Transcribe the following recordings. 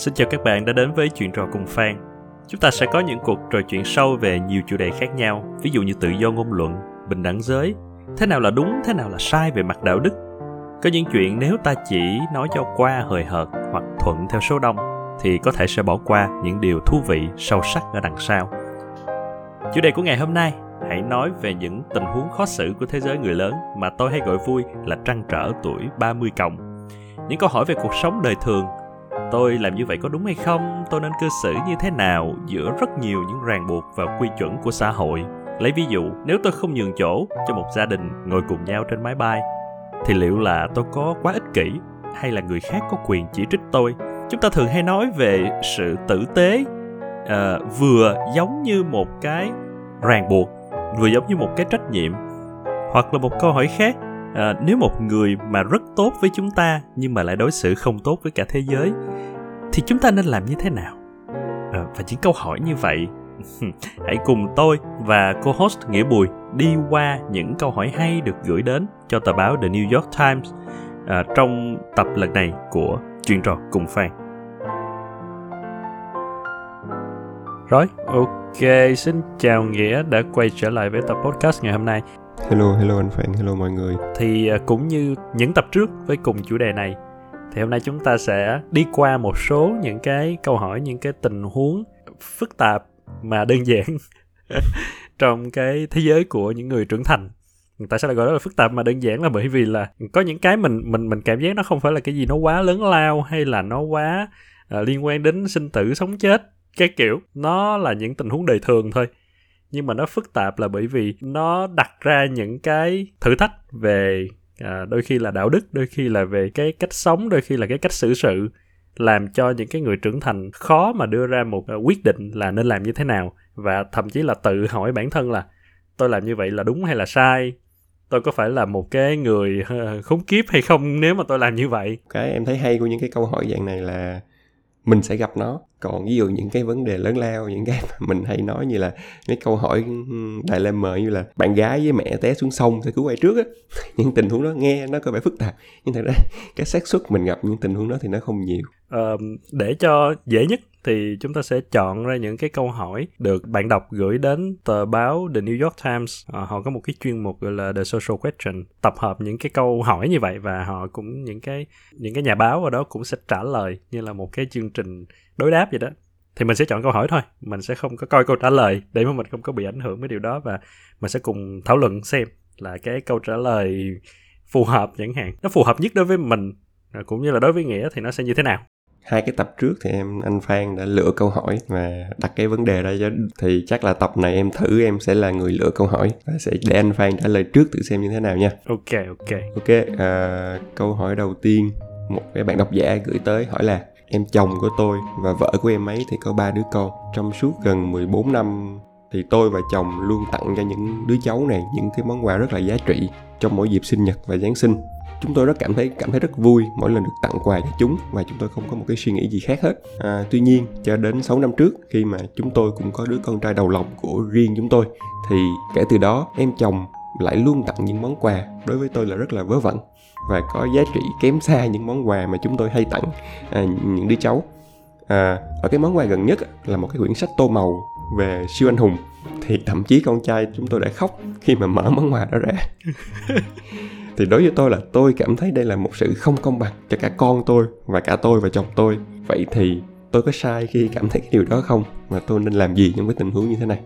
Xin chào các bạn đã đến với chuyện trò cùng Phan. Chúng ta sẽ có những cuộc trò chuyện sâu về nhiều chủ đề khác nhau, ví dụ như tự do ngôn luận, bình đẳng giới, thế nào là đúng, thế nào là sai về mặt đạo đức. Có những chuyện nếu ta chỉ nói cho qua hời hợt hoặc thuận theo số đông thì có thể sẽ bỏ qua những điều thú vị, sâu sắc ở đằng sau. Chủ đề của ngày hôm nay hãy nói về những tình huống khó xử của thế giới người lớn mà tôi hay gọi vui là trăn trở tuổi 30 cộng. Những câu hỏi về cuộc sống đời thường tôi làm như vậy có đúng hay không? Tôi nên cư xử như thế nào giữa rất nhiều những ràng buộc và quy chuẩn của xã hội? Lấy ví dụ nếu tôi không nhường chỗ cho một gia đình ngồi cùng nhau trên máy bay thì liệu là tôi có quá ích kỷ hay là người khác có quyền chỉ trích tôi? Chúng ta thường hay nói về sự tử tế uh, vừa giống như một cái ràng buộc vừa giống như một cái trách nhiệm. Hoặc là một câu hỏi khác à, nếu một người mà rất tốt với chúng ta nhưng mà lại đối xử không tốt với cả thế giới thì chúng ta nên làm như thế nào? À, và những câu hỏi như vậy hãy cùng tôi và co-host nghĩa bùi đi qua những câu hỏi hay được gửi đến cho tờ báo The New York Times à, trong tập lần này của chuyện trò cùng fan. Rồi ok xin chào nghĩa đã quay trở lại với tập podcast ngày hôm nay. Hello, hello anh Phan, hello mọi người. Thì à, cũng như những tập trước với cùng chủ đề này, thì hôm nay chúng ta sẽ đi qua một số những cái câu hỏi, những cái tình huống phức tạp mà đơn giản trong cái thế giới của những người trưởng thành. Tại sao lại gọi đó là phức tạp mà đơn giản là bởi vì là có những cái mình mình mình cảm giác nó không phải là cái gì nó quá lớn lao hay là nó quá uh, liên quan đến sinh tử sống chết cái kiểu nó là những tình huống đời thường thôi nhưng mà nó phức tạp là bởi vì nó đặt ra những cái thử thách về à, đôi khi là đạo đức đôi khi là về cái cách sống đôi khi là cái cách xử sự làm cho những cái người trưởng thành khó mà đưa ra một uh, quyết định là nên làm như thế nào. Và thậm chí là tự hỏi bản thân là tôi làm như vậy là đúng hay là sai? Tôi có phải là một cái người uh, khốn kiếp hay không nếu mà tôi làm như vậy? Cái em thấy hay của những cái câu hỏi dạng này là mình sẽ gặp nó còn ví dụ những cái vấn đề lớn lao những cái mà mình hay nói như là mấy câu hỏi đại lê mờ như là bạn gái với mẹ té xuống sông sẽ cứu ai trước á những tình huống đó nghe nó có vẻ phức tạp nhưng thật ra cái xác suất mình gặp những tình huống đó thì nó không nhiều à, để cho dễ nhất thì chúng ta sẽ chọn ra những cái câu hỏi được bạn đọc gửi đến tờ báo The New York Times. À, họ có một cái chuyên mục gọi là The Social Question, tập hợp những cái câu hỏi như vậy và họ cũng những cái những cái nhà báo ở đó cũng sẽ trả lời như là một cái chương trình đối đáp vậy đó. Thì mình sẽ chọn câu hỏi thôi, mình sẽ không có coi câu trả lời để mà mình không có bị ảnh hưởng với điều đó và mình sẽ cùng thảo luận xem là cái câu trả lời phù hợp chẳng hạn, nó phù hợp nhất đối với mình cũng như là đối với nghĩa thì nó sẽ như thế nào hai cái tập trước thì em anh Phan đã lựa câu hỏi và đặt cái vấn đề ra cho thì chắc là tập này em thử em sẽ là người lựa câu hỏi và sẽ để anh Phan trả lời trước thử xem như thế nào nha. Ok ok. Ok, à, câu hỏi đầu tiên một cái bạn độc giả gửi tới hỏi là em chồng của tôi và vợ của em ấy thì có ba đứa con. Trong suốt gần 14 năm thì tôi và chồng luôn tặng cho những đứa cháu này những cái món quà rất là giá trị trong mỗi dịp sinh nhật và giáng sinh. Chúng tôi rất cảm thấy cảm thấy rất vui mỗi lần được tặng quà cho chúng và chúng tôi không có một cái suy nghĩ gì khác hết. À, tuy nhiên cho đến 6 năm trước khi mà chúng tôi cũng có đứa con trai đầu lòng của riêng chúng tôi thì kể từ đó em chồng lại luôn tặng những món quà đối với tôi là rất là vớ vẩn và có giá trị kém xa những món quà mà chúng tôi hay tặng à, những đứa cháu. À, ở cái món quà gần nhất là một cái quyển sách tô màu về siêu anh hùng. Thì thậm chí con trai chúng tôi đã khóc khi mà mở món quà đó ra. Thì đối với tôi là tôi cảm thấy đây là một sự không công bằng cho cả con tôi và cả tôi và chồng tôi. Vậy thì tôi có sai khi cảm thấy cái điều đó không? Mà tôi nên làm gì trong cái tình huống như thế này?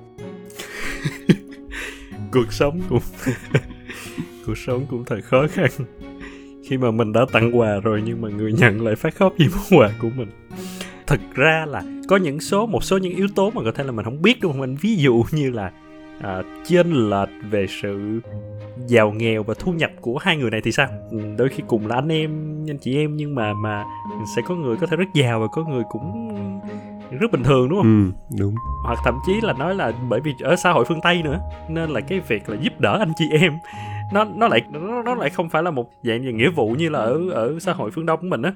Cuộc sống cũng cuộc sống cũng thật khó khăn khi mà mình đã tặng quà rồi nhưng mà người nhận lại phát khóc vì món quà của mình thực ra là có những số một số những yếu tố mà có thể là mình không biết đúng không anh ví dụ như là à, chênh lệch về sự giàu nghèo và thu nhập của hai người này thì sao ừ, đôi khi cùng là anh em anh chị em nhưng mà mà sẽ có người có thể rất giàu và có người cũng rất bình thường đúng không? Ừ, đúng. Hoặc thậm chí là nói là bởi vì ở xã hội phương Tây nữa nên là cái việc là giúp đỡ anh chị em nó nó lại nó, nó lại không phải là một dạng gì nghĩa vụ như là ở ở xã hội phương Đông của mình á.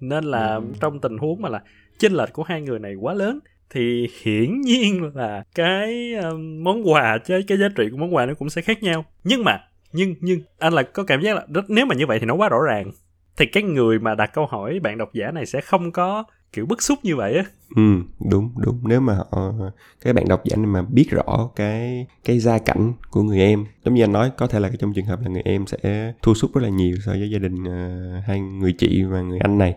Nên là trong tình huống mà là chênh lệch của hai người này quá lớn thì hiển nhiên là cái um, món quà cái cái giá trị của món quà nó cũng sẽ khác nhau. Nhưng mà nhưng nhưng anh là có cảm giác là nếu mà như vậy thì nó quá rõ ràng. Thì cái người mà đặt câu hỏi bạn độc giả này sẽ không có kiểu bức xúc như vậy á. Ừ đúng đúng. Nếu mà họ cái bạn độc giả này mà biết rõ cái cái gia cảnh của người em giống như anh nói có thể là trong trường hợp là người em sẽ thua sút rất là nhiều so với gia đình uh, hai người chị và người anh này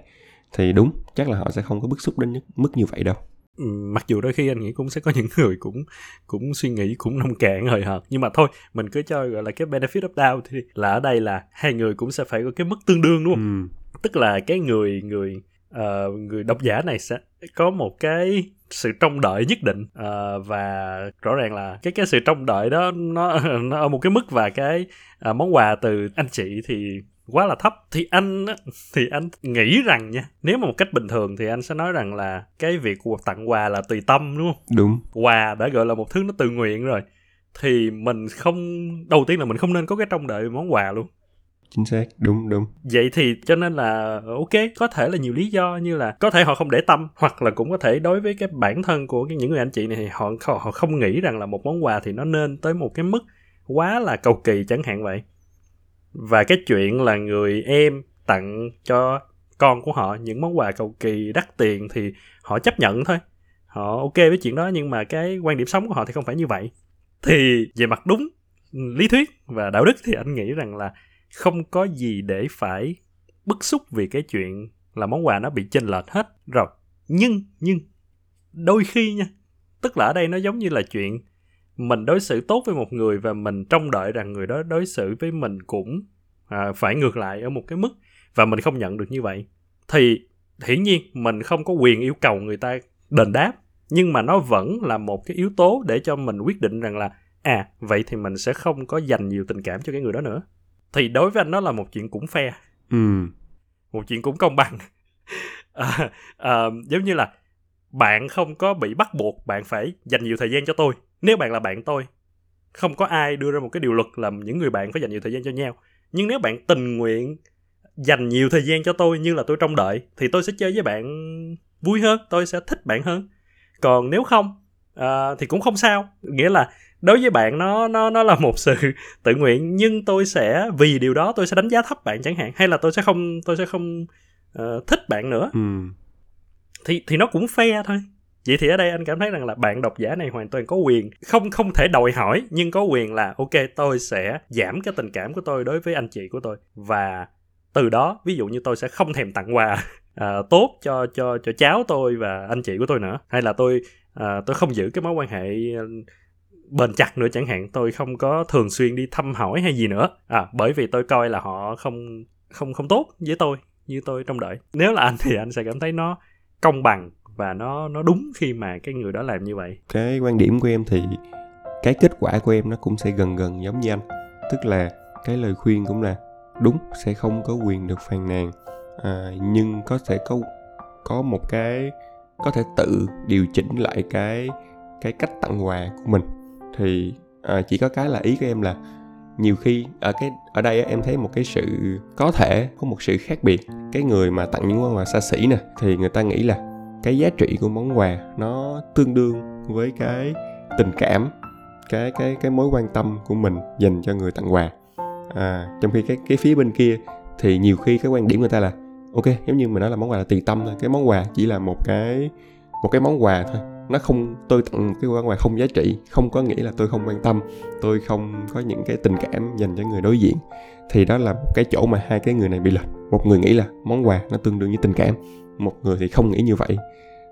thì đúng chắc là họ sẽ không có bức xúc đến mức như vậy đâu. Ừ, mặc dù đôi khi anh nghĩ cũng sẽ có những người cũng cũng suy nghĩ cũng nông cạn hời hợt nhưng mà thôi mình cứ cho gọi là cái benefit of doubt thì là ở đây là hai người cũng sẽ phải có cái mức tương đương đúng không? Ừ. tức là cái người người uh, người độc giả này sẽ có một cái sự trông đợi nhất định. Uh, và rõ ràng là cái cái sự trông đợi đó nó nó ở một cái mức và cái uh, món quà từ anh chị thì quá là thấp. Thì anh thì anh nghĩ rằng nha nếu mà một cách bình thường thì anh sẽ nói rằng là cái việc tặng quà là tùy tâm đúng không? Đúng. Quà đã gọi là một thứ nó tự nguyện rồi thì mình không đầu tiên là mình không nên có cái trông đợi món quà luôn chính xác, đúng đúng. Vậy thì cho nên là, ok, có thể là nhiều lý do như là có thể họ không để tâm, hoặc là cũng có thể đối với cái bản thân của những người anh chị này thì họ họ không nghĩ rằng là một món quà thì nó nên tới một cái mức quá là cầu kỳ chẳng hạn vậy. Và cái chuyện là người em tặng cho con của họ những món quà cầu kỳ đắt tiền thì họ chấp nhận thôi. Họ ok với chuyện đó nhưng mà cái quan điểm sống của họ thì không phải như vậy. Thì về mặt đúng, lý thuyết và đạo đức thì anh nghĩ rằng là không có gì để phải bức xúc vì cái chuyện là món quà nó bị chênh lệch hết. Rồi nhưng nhưng đôi khi nha tức là ở đây nó giống như là chuyện mình đối xử tốt với một người và mình trông đợi rằng người đó đối xử với mình cũng à, phải ngược lại ở một cái mức và mình không nhận được như vậy. Thì hiển nhiên mình không có quyền yêu cầu người ta đền đáp nhưng mà nó vẫn là một cái yếu tố để cho mình quyết định rằng là à vậy thì mình sẽ không có dành nhiều tình cảm cho cái người đó nữa thì đối với anh nó là một chuyện cũng fair. Ừ. một chuyện cũng công bằng. À, à, giống như là bạn không có bị bắt buộc bạn phải dành nhiều thời gian cho tôi. Nếu bạn là bạn tôi không có ai đưa ra một cái điều luật là những người bạn phải dành nhiều thời gian cho nhau. Nhưng nếu bạn tình nguyện dành nhiều thời gian cho tôi như là tôi trông đợi thì tôi sẽ chơi với bạn vui hơn tôi sẽ thích bạn hơn. Còn nếu không uh, thì cũng không sao. Nghĩa là đối với bạn nó nó nó là một sự tự nguyện nhưng tôi sẽ vì điều đó tôi sẽ đánh giá thấp bạn chẳng hạn hay là tôi sẽ không tôi sẽ không uh, thích bạn nữa. Ừ. thì thì nó cũng fair thôi. Vậy thì ở đây anh cảm thấy rằng là bạn độc giả này hoàn toàn có quyền không không thể đòi hỏi nhưng có quyền là ok tôi sẽ giảm cái tình cảm của tôi đối với anh chị của tôi. Và từ đó ví dụ như tôi sẽ không thèm tặng quà uh, tốt cho cho cho cháu tôi và anh chị của tôi nữa. Hay là tôi uh, tôi không giữ cái mối quan hệ bền chặt nữa chẳng hạn. Tôi không có thường xuyên đi thăm hỏi hay gì nữa. À bởi vì tôi coi là họ không không không tốt với tôi như tôi trong đợi. Nếu là anh thì anh sẽ cảm thấy nó công bằng và nó nó đúng khi mà cái người đó làm như vậy. Cái quan điểm của em thì cái kết quả của em nó cũng sẽ gần gần giống như anh. Tức là cái lời khuyên cũng là đúng sẽ không có quyền được phàn nàn. À, nhưng có thể có có một cái có thể tự điều chỉnh lại cái cái cách tặng quà của mình thì à, chỉ có cái là ý của em là nhiều khi ở cái ở đây em thấy một cái sự có thể có một sự khác biệt. Cái người mà tặng những món quà xa xỉ nè thì người ta nghĩ là cái giá trị của món quà nó tương đương với cái tình cảm cái cái cái mối quan tâm của mình dành cho người tặng quà. À, trong khi cái cái phía bên kia thì nhiều khi cái quan điểm người ta là ok giống như mình nói là món quà là tùy tâm thôi cái món quà chỉ là một cái một cái món quà thôi nó không, tôi tặng cái quan quà không giá trị, không có nghĩa là tôi không quan tâm, tôi không có những cái tình cảm dành cho người đối diện. Thì đó là một cái chỗ mà hai cái người này bị lệch. Một người nghĩ là món quà nó tương đương với tình cảm, một người thì không nghĩ như vậy.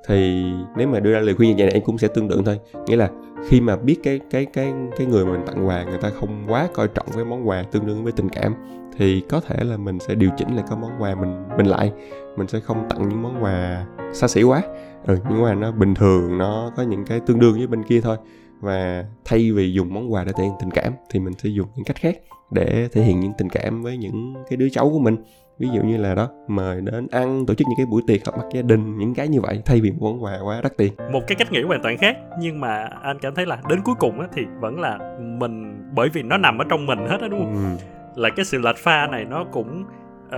Thì nếu mà đưa ra lời khuyên như vậy này em cũng sẽ tương tự thôi. Nghĩa là khi mà biết cái cái cái cái người mà mình tặng quà người ta không quá coi trọng cái món quà tương đương với tình cảm, thì có thể là mình sẽ điều chỉnh lại cái món quà mình mình lại. Mình sẽ không tặng những món quà xa xỉ quá ừ những quà nó bình thường nó có những cái tương đương với bên kia thôi. Và thay vì dùng món quà để thể hiện tình cảm thì mình sẽ dùng những cách khác để thể hiện những tình cảm với những cái đứa cháu của mình. Ví dụ như là đó mời đến ăn tổ chức những cái buổi tiệc họp mặt gia đình những cái như vậy thay vì món quà quá đắt tiền. Một cái cách nghĩ hoàn toàn khác nhưng mà anh cảm thấy là đến cuối cùng á, thì vẫn là mình bởi vì nó nằm ở trong mình hết á đúng không? Ừ. là cái sự lệch pha này nó cũng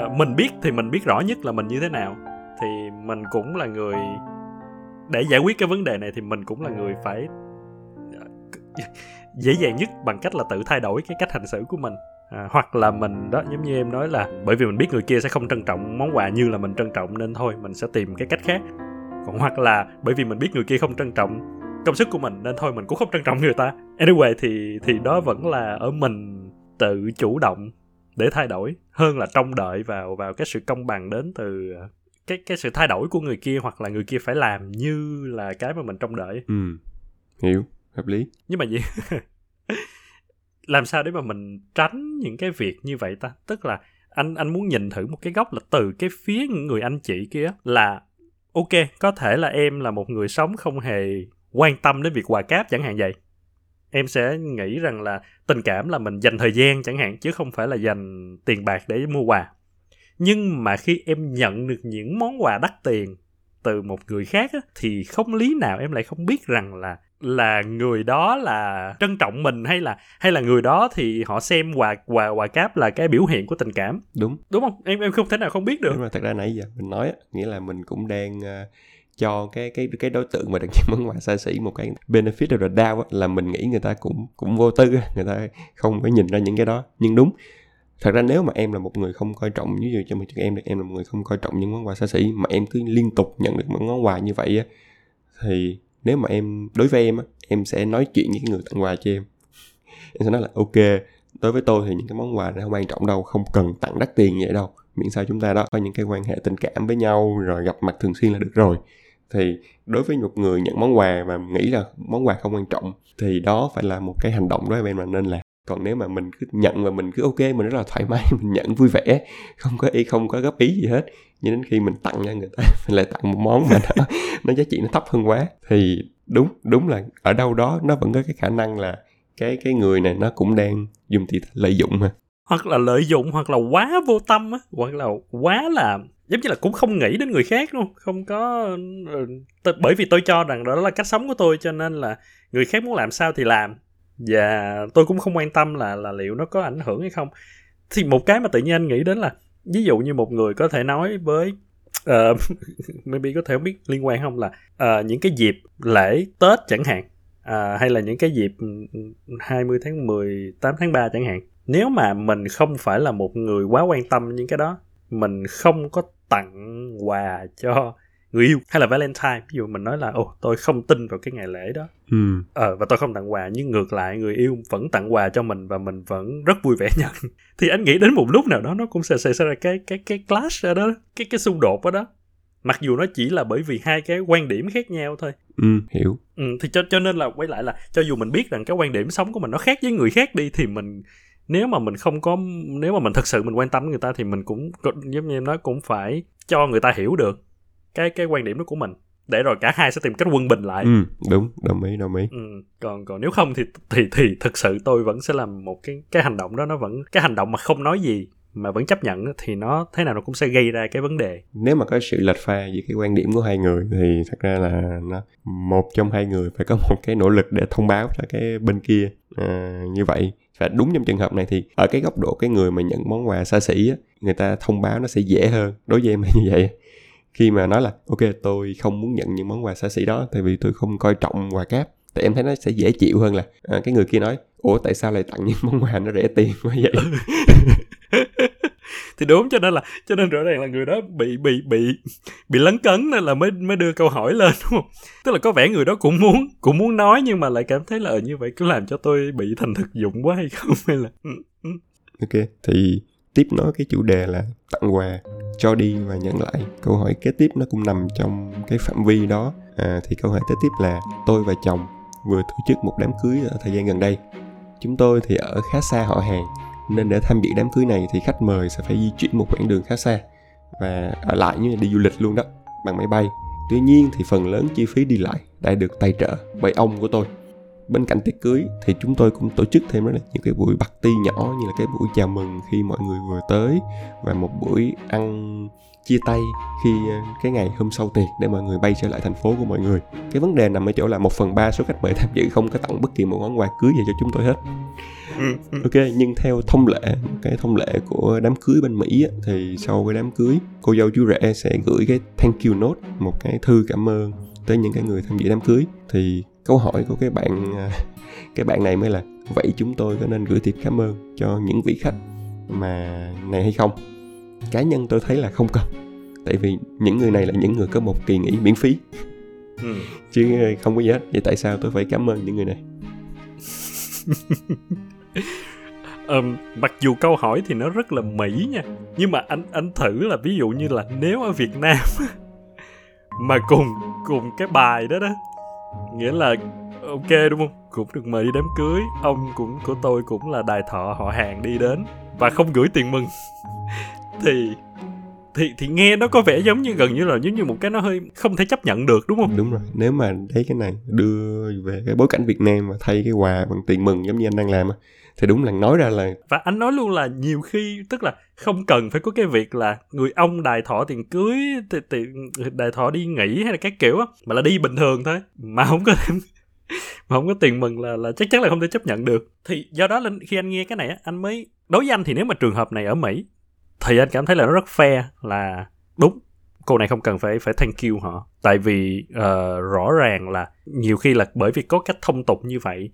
uh, mình biết thì mình biết rõ nhất là mình như thế nào. Thì mình cũng là người để giải quyết cái vấn đề này thì mình cũng là người phải ờ, dễ dàng nhất bằng cách là tự thay đổi cái cách hành xử của mình. À, hoặc là mình đó giống như em nói là bởi vì mình biết người kia sẽ không trân trọng món quà như là mình trân trọng nên thôi mình sẽ tìm cái cách khác. Còn hoặc là bởi vì mình biết người kia không trân trọng công sức của mình nên thôi mình cũng không trân trọng người ta. Anyway thì thì đó vẫn là ở mình tự chủ động để thay đổi hơn là trông đợi vào vào cái sự công bằng đến từ cái cái sự thay đổi của người kia hoặc là người kia phải làm như là cái mà mình trông đợi. Ừ hiểu hợp lý. Nhưng mà gì làm sao để mà mình tránh những cái việc như vậy ta? Tức là anh anh muốn nhìn thử một cái góc là từ cái phía người anh chị kia là ok có thể là em là một người sống không hề quan tâm đến việc quà cáp chẳng hạn vậy. Em sẽ nghĩ rằng là tình cảm là mình dành thời gian chẳng hạn chứ không phải là dành tiền bạc để mua quà nhưng mà khi em nhận được những món quà đắt tiền từ một người khác á, thì không lý nào em lại không biết rằng là là người đó là trân trọng mình hay là hay là người đó thì họ xem quà quà quà cáp là cái biểu hiện của tình cảm. Đúng. Đúng không? Em em không thể nào không biết được. Nhưng mà thật ra nãy giờ mình nói nghĩa là mình cũng đang uh, cho cái cái cái đối tượng mà được nhận món quà xa xỉ một cái benefit the doubt là mình nghĩ người ta cũng cũng vô tư người ta không có nhìn ra những cái đó. Nhưng đúng thật ra nếu mà em là một người không coi trọng như dụ cho mình em được em là một người không coi trọng những món quà xa xỉ mà em cứ liên tục nhận được những món quà như vậy á, thì nếu mà em, đối với em á, em sẽ nói chuyện với người tặng quà cho em. Em sẽ nói là, ok, đối với tôi thì những cái món quà này không quan trọng đâu, không cần tặng đắt tiền vậy đâu, miễn sao chúng ta đó có những cái quan hệ tình cảm với nhau, rồi gặp mặt thường xuyên là được rồi. Thì đối với một người nhận món quà và nghĩ là món quà không quan trọng, thì đó phải là một cái hành động đó em mà nên làm còn nếu mà mình cứ nhận và mình cứ ok, mình rất là thoải mái, mình nhận vui vẻ, không có ý, không có góp ý gì hết, nhưng đến khi mình tặng cho người ta, mình lại tặng một món mà nó nó giá trị nó thấp hơn quá, thì đúng đúng là ở đâu đó nó vẫn có cái khả năng là cái cái người này nó cũng đang dùng thì lợi dụng mà. Hoặc là lợi dụng, hoặc là quá vô tâm á, hoặc là quá là, giống như là cũng không nghĩ đến người khác luôn, không có ờ, bởi vì tôi cho rằng đó là cách sống của tôi, cho nên là người khác muốn làm sao thì làm và tôi cũng không quan tâm là là liệu nó có ảnh hưởng hay không. Thì một cái mà tự nhiên anh nghĩ đến là ví dụ như một người có thể nói với uh, maybe có thể không biết liên quan không là uh, những cái dịp lễ tết chẳng hạn uh, hay là những cái dịp ừ, ừ, 20 tháng 10 8 tháng 3 chẳng hạn. Nếu mà mình không phải là một người quá quan tâm những cái đó mình không có tặng quà cho người yêu hay là Valentine. Ví dụ mình nói là ồ tôi không tin vào cái ngày lễ đó. Ừ. ờ và tôi không tặng quà nhưng ngược lại người yêu vẫn tặng quà cho mình và mình vẫn rất vui vẻ nhận. Thì anh nghĩ đến một lúc nào đó nó cũng sẽ xảy ra cái cái cái clash ở đó cái cái xung đột ở đó. Mặc dù nó chỉ là bởi vì hai cái quan điểm khác nhau thôi. Ừ hiểu. Ừ, thì cho cho nên là quay lại là cho dù mình biết rằng cái quan điểm sống của mình nó khác với người khác đi thì mình nếu mà mình không có nếu mà mình thật sự mình quan tâm người ta thì mình cũng giống như em nói cũng phải cho người ta hiểu được cái cái quan điểm đó của mình để rồi cả hai sẽ tìm cách quân bình lại. Ừ đúng đồng ý đồng ý. Ừ, còn còn nếu không thì thì thì thực sự tôi vẫn sẽ làm một cái cái hành động đó nó vẫn cái hành động mà không nói gì mà vẫn chấp nhận thì nó thế nào nó cũng sẽ gây ra cái vấn đề. Nếu mà có sự lệch pha giữa cái quan điểm của hai người thì thật ra là nó một trong hai người phải có một cái nỗ lực để thông báo cho cái bên kia à, như vậy. Và đúng trong trường hợp này thì ở cái góc độ cái người mà nhận món quà xa xỉ á người ta thông báo nó sẽ dễ hơn đối với em là như vậy khi mà nói là ok tôi không muốn nhận những món quà xa xỉ đó tại vì tôi không coi trọng quà cáp. Thì em thấy nó sẽ dễ chịu hơn là à, cái người kia nói ủa tại sao lại tặng những món quà nó rẻ tiền quá vậy? Thì đúng cho nên là cho nên rõ ràng là người đó bị bị bị bị lấn cấn nên là mới mới đưa câu hỏi lên đúng không? Tức là có vẻ người đó cũng muốn cũng muốn nói nhưng mà lại cảm thấy là ờ, như vậy cứ làm cho tôi bị thành thực dụng quá hay không? Hay là ừ, ừ. ok thì tiếp nói cái chủ đề là tặng quà cho đi và nhận lại. Câu hỏi kế tiếp nó cũng nằm trong cái phạm vi đó. À, thì câu hỏi kế tiếp là tôi và chồng vừa tổ chức một đám cưới ở thời gian gần đây. Chúng tôi thì ở khá xa họ hàng nên để tham dự đám cưới này thì khách mời sẽ phải di chuyển một quãng đường khá xa và ở lại như đi du lịch luôn đó bằng máy bay. Tuy nhiên thì phần lớn chi phí đi lại đã được tài trợ bởi ông của tôi bên cạnh tiệc cưới thì chúng tôi cũng tổ chức thêm rất là những cái buổi party nhỏ như là cái buổi chào mừng khi mọi người vừa tới và một buổi ăn chia tay khi ờ, cái ngày hôm sau tiệc để mọi người bay trở lại thành phố của mọi người. Cái vấn đề nằm ở chỗ là một phần ba số khách mời tham dự không có tặng bất kỳ một món quà cưới gì cho chúng tôi hết. Ừ, ừ. ok nhưng theo thông lệ cái thông lệ của đám cưới bên mỹ á, thì sau cái đám cưới cô dâu chú rể sẽ gửi cái thank you note một cái thư cảm ơn tới những cái người tham dự đám cưới. Thì câu hỏi của cái bạn à, cái bạn này mới là vậy chúng tôi có nên gửi thiệp cảm ơn cho những vị khách mà này hay không? Cá nhân tôi thấy là không cần tại vì những người này là những người có một kỳ nghỉ miễn phí. Ừ. chứ không có gì hết vậy tại sao tôi phải cảm ơn những người này? Um, mặc dù câu hỏi thì nó rất là mỹ nha nhưng mà anh anh thử là ví dụ như là nếu ở Việt Nam mà cùng cùng cái bài đó đó nghĩa là ok đúng không? Cũng được mời đi đám cưới. Ông cũng của tôi cũng là đài thọ họ hàng đi đến. Và không gửi tiền mừng. Thì thì thì nghe nó có vẻ giống như gần như là giống như một cái nó hơi không thể chấp nhận được đúng không? Đúng rồi. Nếu mà thấy cái này đưa về cái bối cảnh Việt Nam mà thay cái quà bằng tiền mừng giống như anh đang làm thì đúng là nói ra là và anh nói luôn là nhiều khi tức là không cần phải có cái việc là người ông đài thọ tiền cưới tiền đài thọ đi nghỉ hay là các kiểu á mà là đi bình thường thôi mà không có mà không có tiền mừng là là chắc chắn là không thể chấp nhận được. Thì do đó lên khi anh nghe cái này á anh mới đối với anh thì nếu mà trường hợp này ở mỹ thì anh cảm thấy là nó rất fair là đúng cô này không cần phải phải thank you họ. Tại vì uh, rõ ràng là nhiều khi là bởi vì có cách thông tục như vậy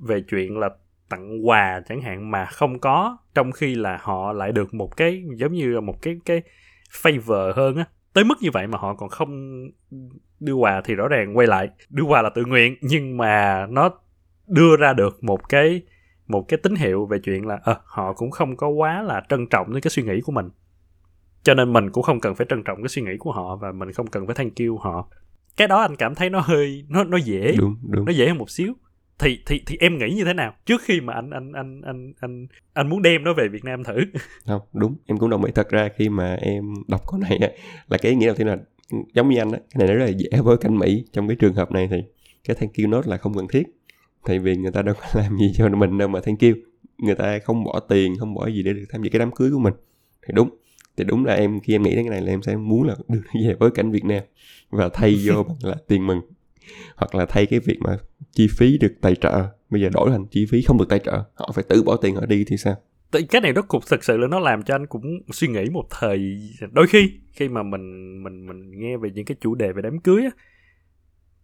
về chuyện là tặng quà chẳng hạn mà không có trong khi là họ lại được một cái giống như là một cái cái favor hơn á. Tới mức như vậy mà họ còn không đưa quà thì rõ ràng quay lại. Đưa quà là tự nguyện nhưng mà nó đưa ra được một cái một cái tín hiệu về chuyện là à, họ cũng không có quá là trân trọng với cái suy nghĩ của mình. Cho nên mình cũng không cần phải trân trọng cái suy nghĩ của họ và mình không cần phải thank you họ. Cái đó anh cảm thấy nó hơi nó nó dễ. Đúng, đúng. nó dễ hơn một xíu thì thì thì em nghĩ như thế nào? Trước khi mà anh anh anh anh anh anh muốn đem nó về Việt Nam thử. Không đúng em cũng đồng ý. Thật ra khi mà em đọc câu này là cái ý nghĩa đầu tiên là giống như anh á cái này nó rất là dễ với cảnh Mỹ. Trong cái trường hợp này thì cái thank you note là không cần thiết. Tại vì người ta đâu có làm gì cho mình đâu mà thank you. Người ta không bỏ tiền không bỏ gì để được tham dự cái đám cưới của mình. Thì đúng thì đúng là em khi em nghĩ đến cái này là em sẽ muốn là đưa nó về với cảnh Việt Nam và thay vô bằng là tiền mừng hoặc là thay cái việc mà chi phí được tài trợ. Bây giờ đổi thành chi phí không được tài trợ họ phải tự bỏ tiền họ đi thì sao? Cái này nó cục thực sự là nó làm cho anh cũng suy nghĩ một thời đôi khi khi mà mình mình mình nghe về những cái chủ đề về đám cưới á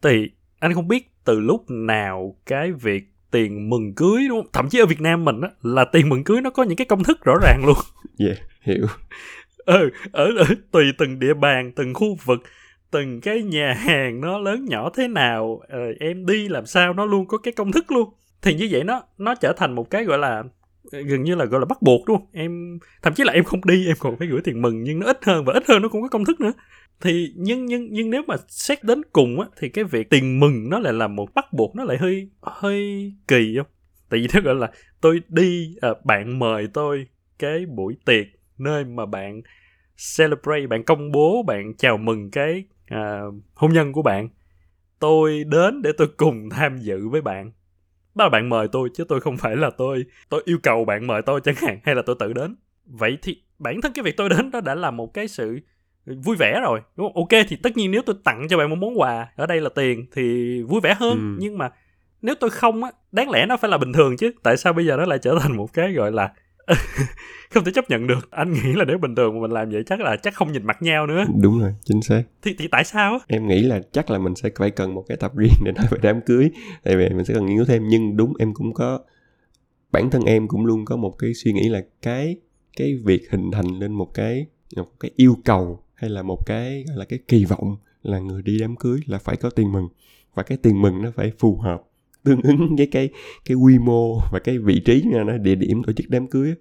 thì anh không biết từ lúc nào cái việc tiền mừng cưới đúng không? Thậm chí ở Việt Nam mình á là tiền mừng cưới nó có những cái công thức rõ ràng luôn. Yeah hiểu. Ừ ở, ở tùy từng địa bàn từng khu vực từng cái nhà hàng nó lớn nhỏ thế nào ờ, em đi làm sao nó luôn có cái công thức luôn. Thì như vậy nó nó trở thành một cái gọi là ờ, gần như là gọi là bắt buộc đúng không? Em thậm chí là em không đi em còn phải gửi tiền mừng nhưng nó ít hơn và ít hơn nó cũng có công thức nữa. Thì nhưng nhưng nhưng nếu mà xét đến cùng á thì cái việc tiền mừng nó lại là một bắt buộc nó lại hơi hơi kỳ không? Tại vì nó gọi là tôi đi à, bạn mời tôi cái buổi tiệc nơi mà bạn celebrate bạn công bố bạn chào mừng cái à, hôn nhân của bạn. Tôi đến để tôi cùng tham dự với bạn. Đó là bạn mời tôi chứ tôi không phải là tôi tôi yêu cầu bạn mời tôi chẳng hạn hay là tôi tự đến. Vậy thì bản thân cái việc tôi đến đó đã là một cái sự vui vẻ rồi đúng không? Ok thì tất nhiên nếu tôi tặng cho bạn một món quà ở đây là tiền thì vui vẻ hơn. Ừ. nhưng mà nếu tôi không á đáng lẽ nó phải là bình thường chứ. Tại sao bây giờ nó lại trở thành một cái gọi là không thể chấp nhận được. Anh nghĩ là nếu bình thường mà mình làm vậy chắc là chắc không nhìn mặt nhau nữa. Đúng rồi chính xác. Thì thì tại sao em nghĩ là chắc là mình sẽ phải cần một cái tập riêng để nói về đám cưới. Tại vì mình sẽ cần nghiên cứu thêm. Nhưng đúng em cũng có bản thân em cũng luôn có một cái suy nghĩ là cái cái việc hình thành lên một cái một cái yêu cầu hay là một cái gọi là cái kỳ vọng là người đi đám cưới là phải có tiền mừng. Và cái tiền mừng nó phải phù hợp tương ứng với cái cái quy mô và cái vị trí nó địa điểm tổ chức đám cưới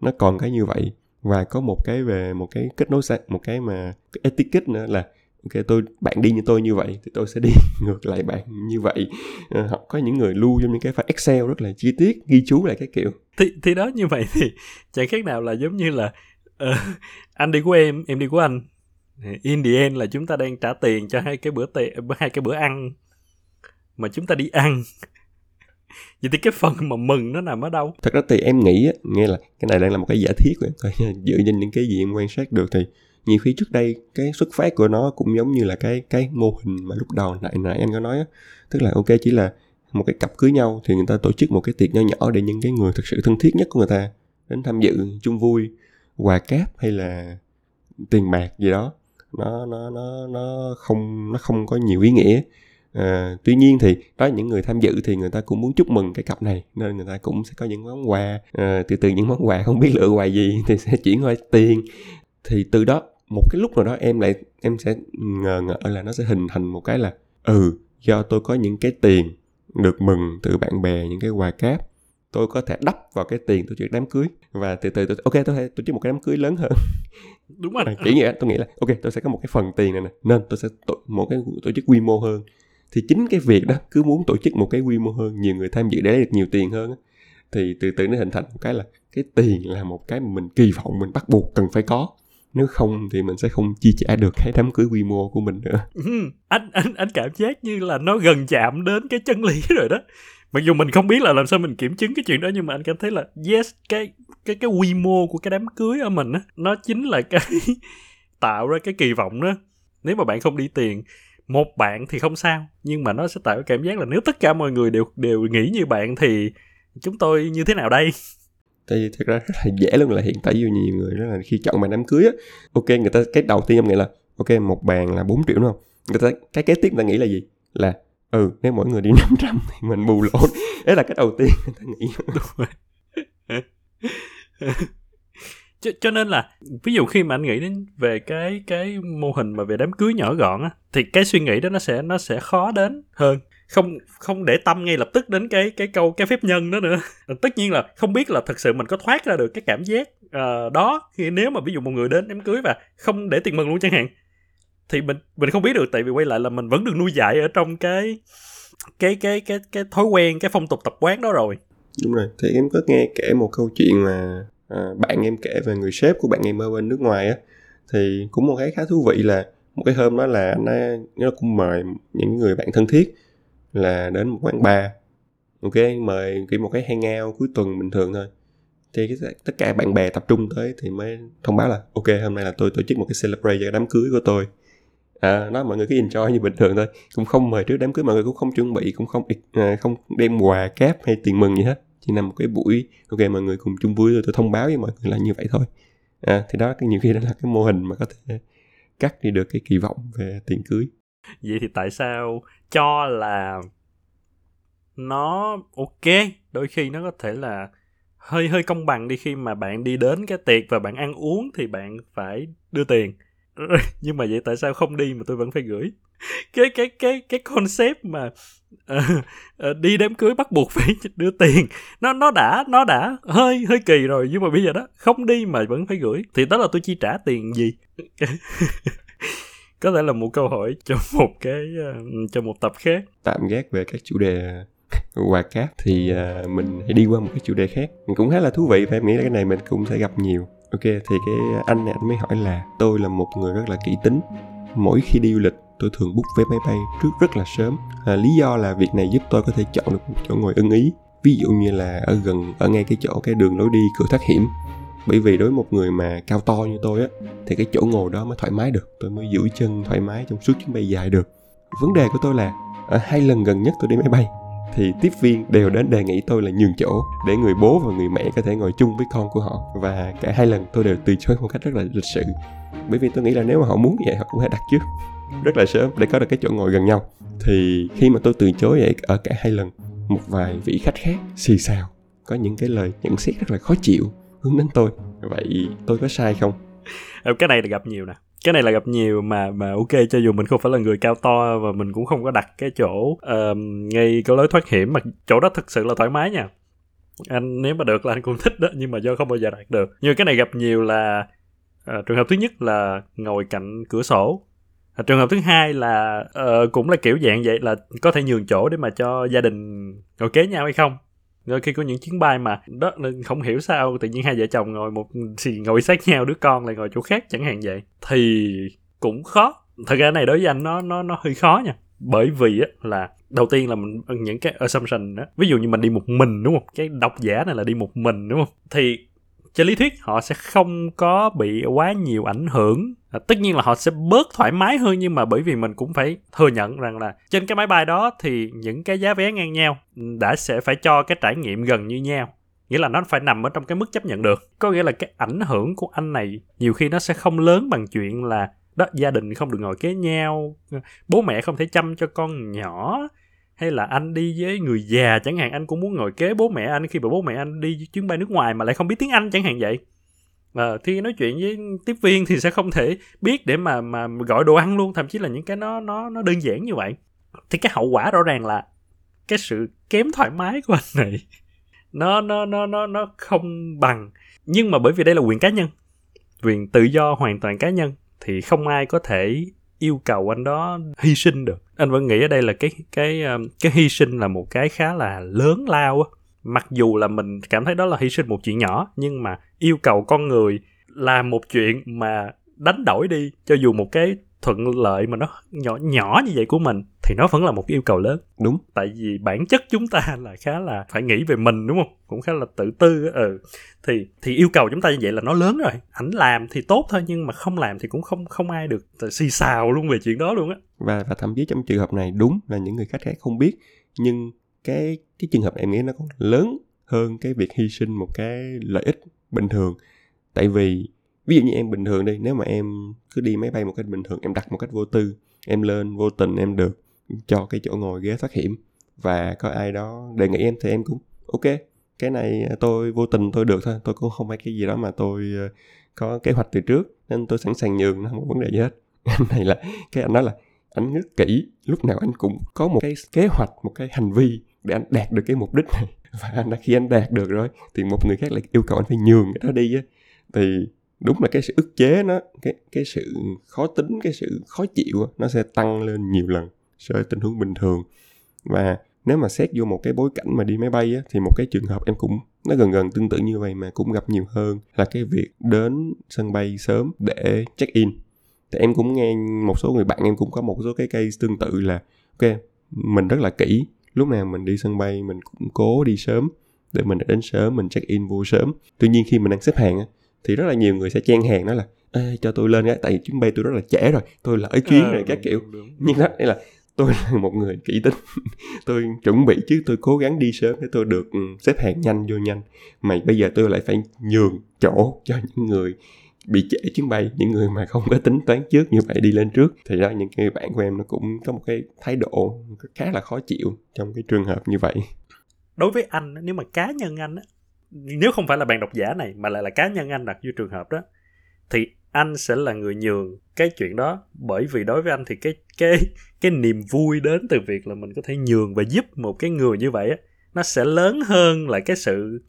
nó còn cái như vậy. Và có một cái về một cái kết nối sang một cái mà cái etiquette nữa là ok tôi bạn đi như tôi như vậy thì tôi sẽ đi ngược lại bạn như vậy. Ờ, à, họ có những người lưu trong những cái file excel rất là chi tiết ghi chú lại cái kiểu. Thì thì đó như vậy thì chẳng khác nào là giống như là uh, anh đi của em em đi của anh. In the end là chúng ta đang trả tiền cho hai cái bữa tiệc hai cái bữa ăn mà chúng ta đi ăn. Vậy thì cái phần mà mừng nó nằm ở đâu? Thật ra thì em nghĩ á, nghe là cái này đang là một cái giả thiết của em thôi dựa trên những cái gì em quan sát được thì nhiều khi trước đây cái xuất phát của nó cũng giống như là cái cái mô hình mà lúc đầu nãy nãy anh có nói á. Tức là ok, chỉ là một cái cặp cưới nhau thì người ta tổ chức một cái tiệc nho nhỏ để những cái người thực sự thân thiết nhất của người ta đến tham dự chung vui, quà cáp hay là tiền bạc gì đó. Nó nó nó nó không nó không có nhiều ý nghĩa à, tuy nhiên thì đó những người tham dự thì người ta cũng muốn chúc mừng cái cặp này nên người ta cũng sẽ có những món quà. À, từ từ những món quà không biết lựa quà gì thì sẽ chuyển qua tiền. Thì từ đó một cái lúc nào đó em lại em sẽ ngờ ngợ là nó sẽ hình thành một cái là ừ do tôi có những cái tiền được mừng từ bạn bè những cái quà cáp tôi có thể đắp vào cái tiền tổ chức đám cưới. Và từ từ tôi ok tôi thể tổ chức một cái đám cưới lớn hơn. Đúng rồi. À, kiểu như tôi nghĩ là ok tôi sẽ có một cái phần tiền này nè nên tôi sẽ tổ, một cái tổ chức quy mô hơn thì chính cái việc đó cứ muốn tổ chức một cái quy mô hơn nhiều người tham dự để được nhiều tiền hơn thì từ từ nó hình thành một cái là cái tiền là một cái mình kỳ vọng mình bắt buộc cần phải có. Nếu không thì mình sẽ không chi trả được cái đám cưới quy mô của mình nữa. Ừ, anh anh anh cảm giác như là nó gần chạm đến cái chân lý rồi đó. Mặc dù mình không biết là làm sao mình kiểm chứng cái chuyện đó nhưng mà anh cảm thấy là yes cái cái cái quy mô của cái đám cưới ở mình á nó chính là cái tạo ra cái kỳ vọng đó. Nếu mà bạn không đi tiền một bạn thì không sao nhưng mà nó sẽ tạo cảm giác là nếu tất cả mọi người đều đều nghĩ như bạn thì chúng tôi như thế nào đây? Tại vì thật ra rất là dễ luôn là hiện tại nhiều nhiều người đó là khi chọn bàn đám cưới á ok người ta cái đầu tiên em nghĩ là ok một bàn là 4 triệu đúng không? Người ta cái kế tiếp người ta nghĩ là gì? Là ừ nếu mỗi người đi 500 thì mình bù lỗ. Đấy là cái đầu tiên người ta nghĩ. Đúng rồi cho, cho nên là ví dụ khi mà anh nghĩ đến về cái cái mô hình mà về đám cưới nhỏ gọn á thì cái suy nghĩ đó nó sẽ nó sẽ khó đến hơn. Không không để tâm ngay lập tức đến cái cái câu cái phép nhân đó nữa. Tất nhiên là không biết là thật sự mình có thoát ra được cái cảm giác uh, đó khi nếu mà ví dụ một người đến đám cưới và không để tiền mừng luôn chẳng hạn thì mình mình không biết được. Tại vì quay lại là mình vẫn được nuôi dạy ở trong cái cái cái cái cái thói quen cái phong tục tập quán đó rồi. Đúng rồi. Thì em có nghe kể một câu chuyện mà à, bạn em kể về người sếp của bạn em ở bên nước ngoài á thì cũng một cái khá thú vị là một cái hôm đó là nó nó cũng mời những người bạn thân thiết là đến một quán bar ok mời kiểu một cái hangout cuối tuần bình thường thôi. Thì cái, tất cả bạn bè tập trung tới thì mới thông báo là ok hôm nay là tôi tổ chức một cái celebrate cho đám cưới của tôi. À, nói mọi người cứ enjoy như bình thường thôi cũng không mời trước đám cưới mọi người cũng không chuẩn bị cũng không à, không đem quà cáp hay tiền mừng gì hết chỉ là một cái buổi ok mọi người cùng chung vui rồi tôi thông báo với mọi người là như vậy thôi. À, thì đó nhiều khi đó là cái mô hình mà có thể cắt đi được cái kỳ vọng về tiền cưới. Vậy thì tại sao cho là nó ok? Đôi khi nó có thể là hơi hơi công bằng đi khi mà bạn đi đến cái tiệc và bạn ăn uống thì bạn phải đưa tiền. nhưng mà vậy tại sao không đi mà tôi vẫn phải gửi? Cái cái cái cái concept mà uh, uh, đi đám cưới bắt buộc phải đưa tiền nó nó đã nó đã hơi hơi kỳ rồi. Nhưng mà bây giờ đó không đi mà vẫn phải gửi. Thì đó là tôi chi trả tiền gì? Có thể là một câu hỏi cho một cái uh, cho một tập khác. Tạm gác về các chủ đề quà cáp thì uh, mình hãy đi qua một cái chủ đề khác. Cũng khá là thú vị và em nghĩ là cái này mình cũng sẽ gặp nhiều ok thì cái anh này anh mới hỏi là tôi là một người rất là kỹ tính. Mỗi khi đi du lịch tôi thường book vé máy bay trước rất là sớm. À, lý do là việc này giúp tôi có thể chọn được một chỗ ngồi ưng ý. Ví dụ như là ở gần ở ngay cái chỗ cái đường lối đi cửa thoát hiểm. Bởi vì đối với một người mà cao to như tôi á thì cái chỗ ngồi đó mới thoải mái được. Tôi mới giữ chân thoải mái trong suốt chuyến bay dài được. Vấn đề của tôi là ở hai lần gần nhất tôi đi máy bay thì tiếp viên đều đến đề nghị tôi là nhường chỗ để người bố và người mẹ có thể ngồi chung với con của họ. Và cả hai lần tôi đều từ chối một cách rất là lịch sự. Bởi vì tôi nghĩ là nếu mà họ muốn vậy, họ cũng phải đặt trước. Rất là sớm để có được cái chỗ ngồi gần nhau. Thì khi mà tôi từ chối vậy, ở cả hai lần, một vài vị khách khác xì xào, có những cái lời nhận xét rất là khó chịu hướng đến tôi. Vậy tôi có sai không? Cái này là gặp nhiều nè cái này là gặp nhiều mà mà ok cho dù mình không phải là người cao to và mình cũng không có đặt cái chỗ uh, ngay cái lối thoát hiểm mà chỗ đó thực sự là thoải mái nha. Anh nếu mà được là anh cũng thích đó nhưng mà do không bao giờ đạt được. Nhưng cái này gặp nhiều là uh, trường hợp thứ nhất là ngồi cạnh cửa sổ. Uh, trường hợp thứ hai là uh, cũng là kiểu dạng vậy là có thể nhường chỗ để mà cho gia đình ngồi kế nhau hay không rồi khi có những chuyến bay mà đó không hiểu sao tự nhiên hai vợ chồng ngồi một, thì ngồi sát nhau đứa con lại ngồi chỗ khác, chẳng hạn vậy. Thì cũng khó. Thật ra này đối với anh nó nó nó hơi khó nha. Bởi vì á, là đầu tiên là mình những cái assumption đó. Ví dụ như mình đi một mình, đúng không? Cái độc giả này là đi một mình, đúng không? Thì trên lý thuyết họ sẽ không có bị quá nhiều ảnh hưởng. À, tất nhiên là họ sẽ bớt thoải mái hơn nhưng mà bởi vì mình cũng phải thừa nhận rằng là trên cái máy bay đó thì những cái giá vé ngang nhau đã sẽ phải cho cái trải nghiệm gần như nhau. Nghĩa là nó phải nằm ở trong cái mức chấp nhận được. Có nghĩa là cái ảnh hưởng của anh này nhiều khi nó sẽ không lớn bằng chuyện là đó gia đình không được ngồi kế nhau bố mẹ không thể chăm cho con nhỏ hay là anh đi với người già chẳng hạn anh cũng muốn ngồi kế bố mẹ anh khi mà bố mẹ anh đi chuyến bay nước ngoài mà lại không biết tiếng anh chẳng hạn vậy. À, thì nói chuyện với tiếp viên thì sẽ không thể biết để mà mà gọi đồ ăn luôn thậm chí là những cái nó nó nó đơn giản như vậy. Thì cái hậu quả rõ ràng là cái sự kém thoải mái của anh này nó nó nó nó nó không bằng. Nhưng mà bởi vì đây là quyền cá nhân quyền tự do hoàn toàn cá nhân thì không ai có thể yêu cầu anh đó hy sinh được anh vẫn nghĩ ở đây là cái cái ờ, cái hy sinh là một cái khá là lớn lao á. Mặc dù là mình cảm thấy đó là hy sinh một chuyện nhỏ, nhưng mà yêu cầu con người làm một chuyện mà đánh đổi đi, cho dù một cái thuận lợi mà nó nhỏ nhỏ như vậy của mình thì nó vẫn là một yêu cầu lớn. Đúng. Tại vì bản chất chúng ta là khá là phải nghĩ về mình đúng không? Cũng khá là tự tư ừ. Thì thì yêu cầu chúng ta như vậy là nó lớn rồi. Ảnh làm thì tốt thôi nhưng mà không làm thì cũng không không ai được xì xào luôn về chuyện đó luôn á. Và và thậm chí trong trường hợp này đúng là những người khách khác không biết nhưng cái cái trường hợp này em nghĩ nó còn lớn hơn cái việc hy sinh một cái lợi ích bình thường. Tại vì ví dụ như em bình thường đi nếu mà em cứ đi máy bay một cách bình thường em đặt một cách vô tư em lên vô tình em được cho cái chỗ ngồi ghế thoát hiểm. Và có ai đó đề nghị em thì em cũng, ok, cái này tôi vô tình tôi được thôi, tôi cũng không phải cái gì đó mà tôi ờ, có kế hoạch từ trước, nên tôi sẵn sàng nhường, nó không có vấn đề gì hết. Anh này là, cái anh nói là, anh rất kỹ, lúc nào anh cũng có một cái kế hoạch, một cái hành vi để anh đạt được cái mục đích này. Và anh đã, khi anh đạt được rồi, thì một người khác lại yêu cầu anh phải nhường cái đó đi á. Thì đúng là cái sự ức chế nó, cái cái sự khó tính, cái sự khó chịu nó sẽ tăng lên nhiều lần so với tình huống bình thường. Và nếu mà xét vô một cái bối cảnh mà đi máy bay á, thì một cái trường hợp em cũng nó gần gần tương tự như vậy mà cũng gặp nhiều hơn là cái việc đến sân bay sớm để check in. Thì em cũng nghe một số người bạn em cũng có một số cái case tương tự là ok mình rất là kỹ lúc nào mình đi sân bay mình cũng cố đi sớm để mình đến sớm mình check in vô sớm. Tuy nhiên khi mình đang xếp hàng á, thì rất là nhiều người sẽ chen hàng nói là Ê, cho tôi lên cái tại vì chuyến bay tôi rất là trễ rồi tôi lỡ chuyến à, rồi các kiểu. đúng, đúng. nhưng đó đây là tôi là một người kỹ tính. Tôi chuẩn bị chứ, tôi cố gắng đi sớm để tôi được ừ, xếp hàng nhanh, vô nhanh. Mà bây giờ tôi lại phải nhường chỗ cho những người bị trễ chuyến bay, những người mà không có tính toán trước như vậy đi lên trước. Thì đó những người bạn của em nó cũng có một cái thái độ khá là khó chịu trong cái trường hợp như vậy. Đối với anh nếu mà cá nhân anh á, nếu không phải là bạn độc giả này, mà lại là cá nhân anh đặt vô trường hợp đó, thì anh sẽ là người nhường cái chuyện đó. Bởi vì đối với anh thì cái cái cái niềm vui đến từ việc là mình có thể nhường và giúp một cái người như vậy á nó sẽ lớn hơn là cái sự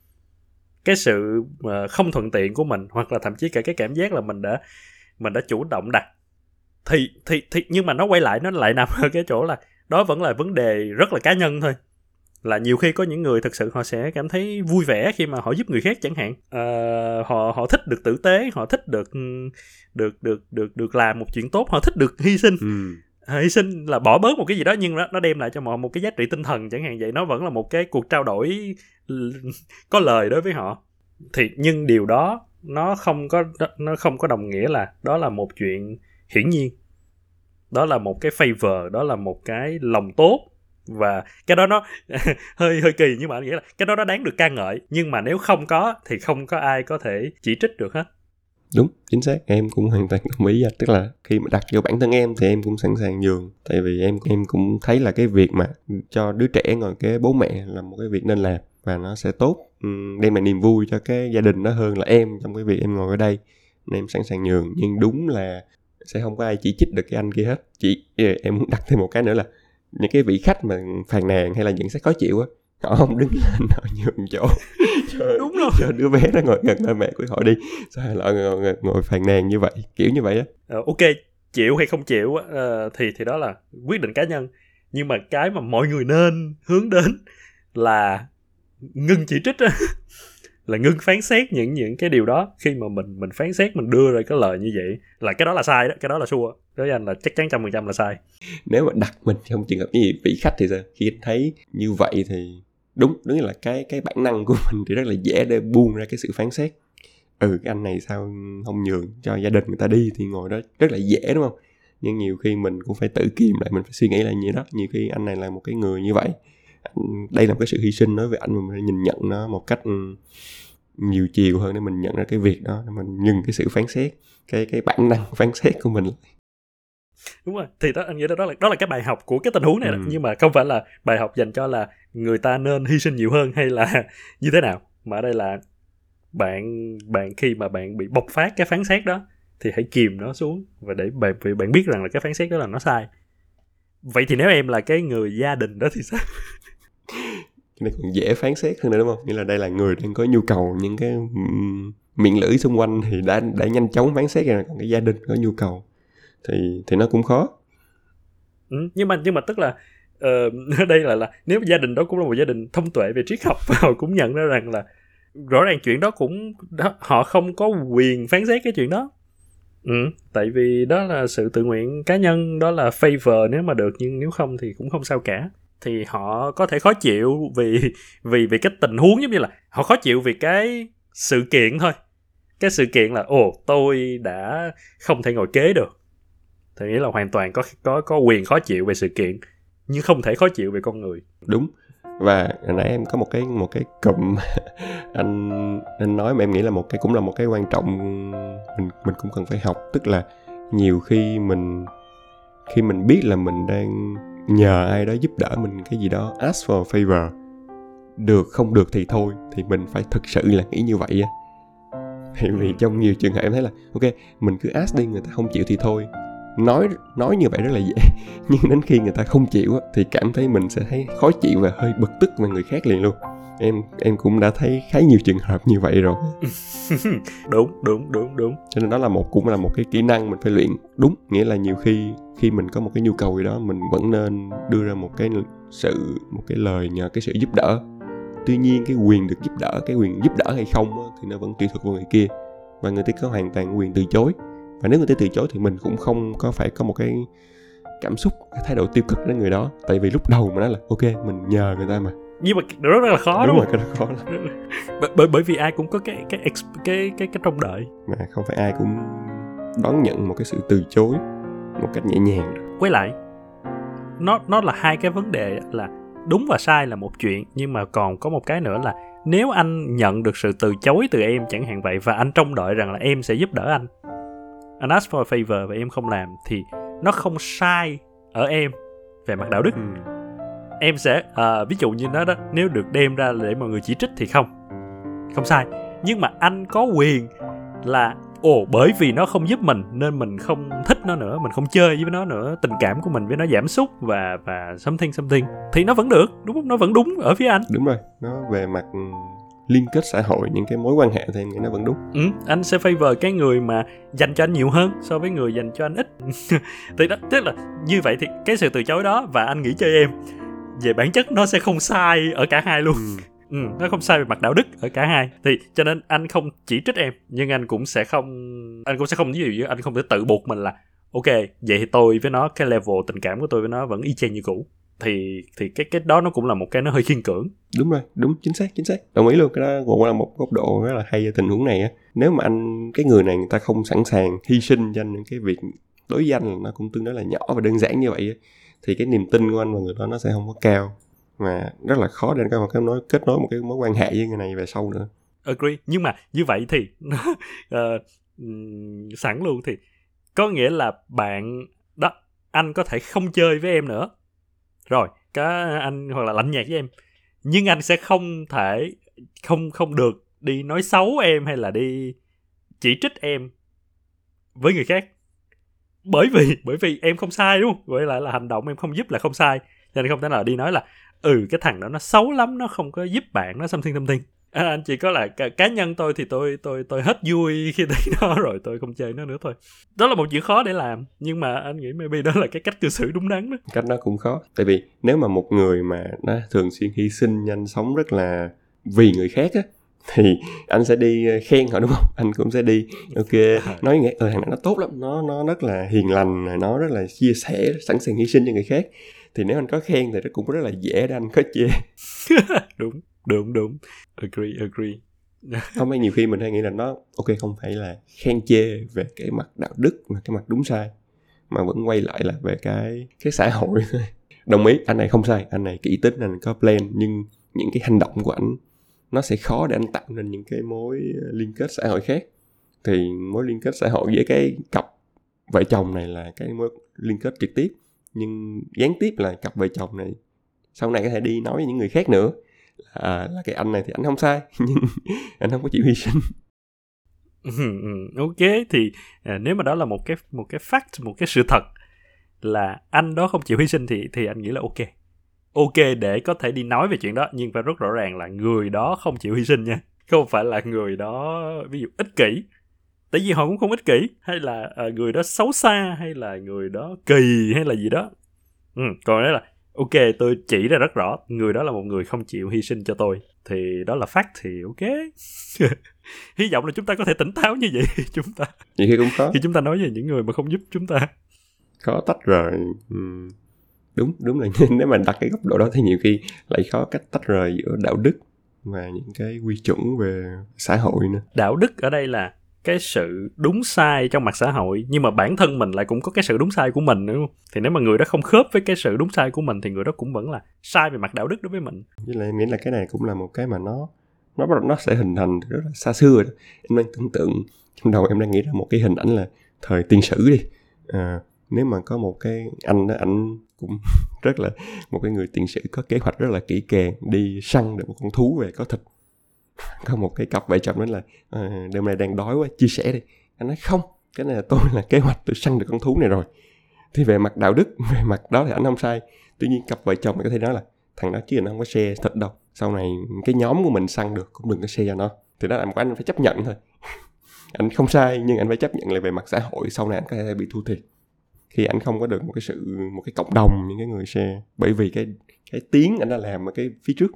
cái sự ờ, không thuận tiện của mình hoặc là thậm chí cả cái cảm giác là mình đã mình đã chủ động đặt. Thì thì thì nhưng mà nó quay lại nó lại nằm ở cái chỗ là đó vẫn là vấn đề rất là cá nhân thôi. Là nhiều khi có những người thực sự họ sẽ cảm thấy vui vẻ khi mà họ giúp người khác chẳng hạn. À, họ họ thích được tử tế họ thích được được được được được làm một chuyện tốt họ thích được hy sinh. Ừ hy sinh là bỏ bớt một cái gì đó nhưng nó nó đem lại cho họ một cái giá trị tinh thần chẳng hạn vậy. Nó vẫn là một cái cuộc trao đổi có lời đối với họ. Thì, nhưng điều đó nó không có, nó không có đồng nghĩa là đó là một chuyện hiển nhiên. Đó là một cái favor, đó là một cái lòng tốt. Và cái đó nó hơi hơi kỳ nhưng mà nghĩa là cái đó nó đáng được ca ngợi. Nhưng mà nếu không có thì không có ai có thể chỉ trích được hết đúng, chính xác. Em cũng hoàn toàn đồng ý tức là khi mà đặt vô bản thân em thì em cũng sẵn sàng nhường. Tại vì em em cũng thấy là cái việc mà cho đứa trẻ ngồi kế bố mẹ là một cái việc nên làm và nó sẽ tốt đem lại niềm vui cho cái gia đình đó hơn là em trong cái việc em ngồi ở đây. Nên em sẵn sàng nhường. Nhưng đúng là sẽ không có ai chỉ trích được cái anh kia hết. Chỉ em muốn đặt thêm một cái nữa là những cái vị khách mà phàn nàn hay là những sách khó chịu á, họ không đứng lên họ nhường chỗ cho, đúng rồi. Cho đứa bé nó ngồi gần ba mẹ của họ đi. Sao lại ngồi, ngồi, ngồi phàn nàn như vậy? Kiểu như vậy á. Ờ, ok chịu hay không chịu uh, thì thì đó là quyết định cá nhân. Nhưng mà cái mà mọi người nên hướng đến là ngưng chỉ trích á. Là ngưng phán xét những những cái điều đó. Khi mà mình mình phán xét mình đưa ra cái lời như vậy là cái đó là sai đó cái đó là xua. Đối với anh là chắc chắn trăm phần trăm là sai. Nếu mà đặt mình trong trường hợp như vị khách thì sao? Khi thấy như vậy thì đúng đúng là cái cái bản năng của mình thì rất là dễ để buông ra cái sự phán xét. Ừ cái anh này sao không nhường cho gia đình người ta đi thì ngồi đó rất là dễ đúng không? Nhưng nhiều khi mình cũng phải tự kiềm lại mình phải suy nghĩ lại như đó. Nhiều khi anh này là một cái người như vậy đây là một cái sự hy sinh đối với anh mà mình nhìn nhận nó một cách nhiều chiều hơn để mình nhận ra cái việc đó để mình ngừng cái sự phán xét cái cái bản năng phán xét của mình. Đúng rồi thì đó anh nghĩ đó, đó là đó là cái bài học của cái tình huống này ừ. nhưng mà không phải là bài học dành cho là người ta nên hy sinh nhiều hơn hay là như thế nào? Mà ở đây là bạn bạn khi mà bạn bị bộc phát cái phán xét đó thì hãy kìm nó xuống và để bạn vì bạn biết rằng là cái phán xét đó là nó sai. Vậy thì nếu em là cái người gia đình đó thì sao? Cái này còn dễ phán xét hơn nữa đúng không? Nghĩa là đây là người đang có nhu cầu những cái miệng lưỡi xung quanh thì đã đã nhanh chóng phán xét rồi còn cái gia đình có nhu cầu thì thì nó cũng khó. Ừ, nhưng mà nhưng mà tức là uh, đây là là nếu gia đình đó cũng là một gia đình thông tuệ về triết học và họ cũng nhận ra rằng là rõ ràng chuyện đó cũng đó, họ không có quyền phán xét cái chuyện đó. Ừ, tại vì đó là sự tự nguyện cá nhân đó là favor nếu mà được nhưng nếu không thì cũng không sao cả. Thì họ có thể khó chịu vì vì vì cái tình huống giống như là họ khó chịu vì cái sự kiện thôi. Cái sự kiện là ồ tôi đã không thể ngồi kế được. Thì nghĩa là hoàn toàn có có có quyền khó chịu về sự kiện nhưng không thể khó chịu về con người. Đúng. Và hồi nãy em có một cái một cái cụm anh anh nói mà em nghĩ là một cái cũng là một cái quan trọng mình mình cũng cần phải học. Tức là nhiều khi mình khi mình biết là mình đang nhờ ai đó giúp đỡ mình cái gì đó ask for a favor được không được thì thôi thì mình phải thực sự là nghĩ như vậy á. Thì vì trong nhiều trường hợp em thấy là ok mình cứ ask đi người ta không chịu thì thôi nói nói như vậy rất là dễ nhưng đến khi người ta không chịu thì cảm thấy mình sẽ thấy khó chịu và hơi bực tức về người khác liền luôn. Em em cũng đã thấy khá nhiều trường hợp như vậy rồi. Đúng đúng đúng đúng. Cho nên đó là một cũng là một cái kỹ năng mình phải luyện. Đúng nghĩa là nhiều khi khi mình có một cái nhu cầu gì đó mình vẫn nên đưa ra một cái sự một cái lời nhờ cái sự giúp đỡ. Tuy nhiên cái quyền được giúp đỡ cái quyền giúp đỡ hay không thì nó vẫn tùy thuộc vào người kia. Và người ta có hoàn toàn quyền từ chối và nếu người ta từ chối thì mình cũng không có phải có một cái cảm xúc cái thái độ tiêu cực đến người đó. Tại vì lúc đầu mà nói là ok mình nhờ người ta mà. Nhưng mà rất là khó đúng, đúng rồi cái đó khó lắm. Bởi, bởi vì ai cũng có cái cái cái cái cái, cái trông đợi. Mà không phải ai cũng đón nhận một cái sự từ chối một cách nhẹ nhàng quay lại nó nó là hai cái vấn đề là đúng và sai là một chuyện nhưng mà còn có một cái nữa là nếu anh nhận được sự từ chối từ em chẳng hạn vậy và anh trông đợi rằng là em sẽ giúp đỡ anh anh ask for a favor và em không làm thì nó không sai ở em về mặt đạo đức. Ừ. em sẽ à, ví dụ như nó đó nếu được đem ra để mọi người chỉ trích thì không. Không sai. Nhưng mà anh có quyền là ồ bởi vì nó không giúp mình nên mình không thích nó nữa mình không chơi với nó nữa tình cảm của mình với nó giảm sút và và something something thì nó vẫn được đúng không? Nó vẫn đúng ở phía anh. Đúng rồi. Nó về mặt liên kết xã hội những cái mối quan hệ thì em nghĩ nó vẫn đúng. Ừ, anh sẽ favor cái người mà dành cho anh nhiều hơn so với người dành cho anh ít. Thì đó tức là như vậy thì cái sự từ chối đó và anh nghĩ cho em về bản chất nó sẽ không sai ở cả hai luôn. Ừ. Ừ, nó không sai về mặt đạo đức ở cả hai. Thì cho nên anh không chỉ trích em nhưng anh cũng sẽ không anh cũng sẽ không ví dụ như anh không thể tự buộc mình là ok vậy thì tôi với nó cái level tình cảm của tôi với nó vẫn y chang như cũ thì thì cái cái đó nó cũng là một cái nó hơi khiên cưỡng. Đúng rồi đúng chính xác chính xác. Đồng ý luôn cái đó cũng là một góc độ rất là hay ở tình huống này á. Nếu mà anh cái người này người ta không sẵn sàng hy sinh cho anh những cái việc đối danh là nó cũng tương đối là nhỏ và đơn giản như vậy á thì cái niềm tin của anh và người đó nó sẽ không có cao mà rất là khó để có một cái nói kết nối một cái mối quan hệ với người này về sau nữa. Agree. Nhưng mà như vậy thì uh, sẵn luôn thì có nghĩa là bạn đó anh có thể không chơi với em nữa rồi cái anh hoặc là lạnh nhạt với em. Nhưng anh sẽ không thể, không không được đi nói xấu em hay là đi chỉ trích em với người khác. Bởi vì bởi vì em không sai, đúng không? Vậy lại là hành động em không giúp là không sai. Cho nên không thể nào đi nói là ừ cái thằng đó nó xấu lắm, nó không có giúp bạn, nó tâm thiên tâm thiên à, anh chỉ có là cá, cá nhân tôi thì tôi tôi tôi hết vui khi thấy nó rồi tôi không chơi nó nữa thôi. Đó là một chuyện khó để làm nhưng mà anh nghĩ maybe đó là cái cách cư xử đúng đắn đó. Cách đó cũng khó tại vì nếu mà một người mà nó thường xuyên hy sinh nhanh sống rất là vì người khác á thì anh sẽ đi ờ, khen họ đúng không? Anh cũng sẽ đi ok nói nghe ờ thằng này nó tốt lắm nó nó rất là hiền lành nó rất là chia sẻ sẵn sàng hy sinh cho người khác. Thì nếu anh có khen thì nó cũng rất là dễ để anh có chê. Đúng đúng đúng. Agree agree. Không phải nhiều khi mình hay nghĩ là nó ok, không phải là khen chê về cái mặt đạo đức mà cái mặt đúng sai, mà vẫn quay lại là về cái cái xã hội. Đồng ý, anh này không sai, anh này kỹ tính anh này có plan, nhưng những cái hành động của anh nó sẽ khó để anh tạo nên những cái mối liên kết xã hội khác. Thì mối liên kết xã hội với cái cặp vợ chồng này là cái mối liên kết trực tiếp, nhưng gián tiếp là cặp vợ chồng này sau này có thể đi nói với những người khác nữa là, là cái anh này thì anh không sai nhưng anh không có chịu hy sinh. Ừ, ừ, ok thì à, nếu mà đó là một cái một cái fact một cái sự thật là anh đó không chịu hy sinh thì thì anh nghĩ là ok. Ok để có thể đi nói về chuyện đó nhưng phải rất rõ ràng là người đó không chịu hy sinh nha không phải là người đó ví dụ ích kỷ. Tại vì họ cũng không ích kỷ hay là à, người đó xấu xa hay là người đó kỳ hay là gì đó. Ừ, còn đấy là ok tôi chỉ ra rất rõ người đó là một người không chịu hy sinh cho tôi. Thì đó là fact thì ok. Hy vọng là chúng ta có thể tỉnh táo như vậy. Chúng ta nhiều khi cũng khó. Khi chúng ta nói về những người mà không giúp chúng ta. Khó tách rời. Ừ. đúng đúng là nếu mà đặt cái góc độ đó thì nhiều khi lại khó cách tách rời giữa đạo đức và những cái quy chuẩn về xã hội nữa. Đạo đức ở đây là cái sự đúng sai trong mặt xã hội nhưng mà bản thân mình lại cũng có cái sự đúng sai của mình nữa thì nếu mà người đó không khớp với cái sự đúng sai của mình thì người đó cũng vẫn là sai về mặt đạo đức đối với mình. Với lại em nghĩ là cái này cũng là một cái mà nó nó nó sẽ hình thành rất là xa xưa rồi đó. em đang tưởng tượng trong đầu em đang nghĩ ra một cái hình ảnh là thời tiền sử đi. À, nếu mà có một cái anh đó anh cũng rất là một cái người tiền sử có kế hoạch rất là kỹ càng đi săn được một con thú về có thịt có một cái cặp vợ chồng nói là à, đêm nay đang đói quá chia sẻ đi. Anh nói không cái này là tôi là kế hoạch tôi săn được con thú này rồi. Thì về mặt đạo đức về mặt đó thì anh không sai. Tuy nhiên cặp vợ chồng có thể nói là thằng đó chứ nó không có xe thịt đâu. Sau này cái nhóm của mình săn được cũng đừng có xe cho nó. Thì đó là một cái anh phải chấp nhận thôi. Anh không sai nhưng anh phải chấp nhận lại về mặt xã hội sau này anh có thể bị thu thiệt. Khi anh không có được một cái sự một cái cộng đồng những cái người share bởi vì cái cái tiếng anh đã làm ở cái phía trước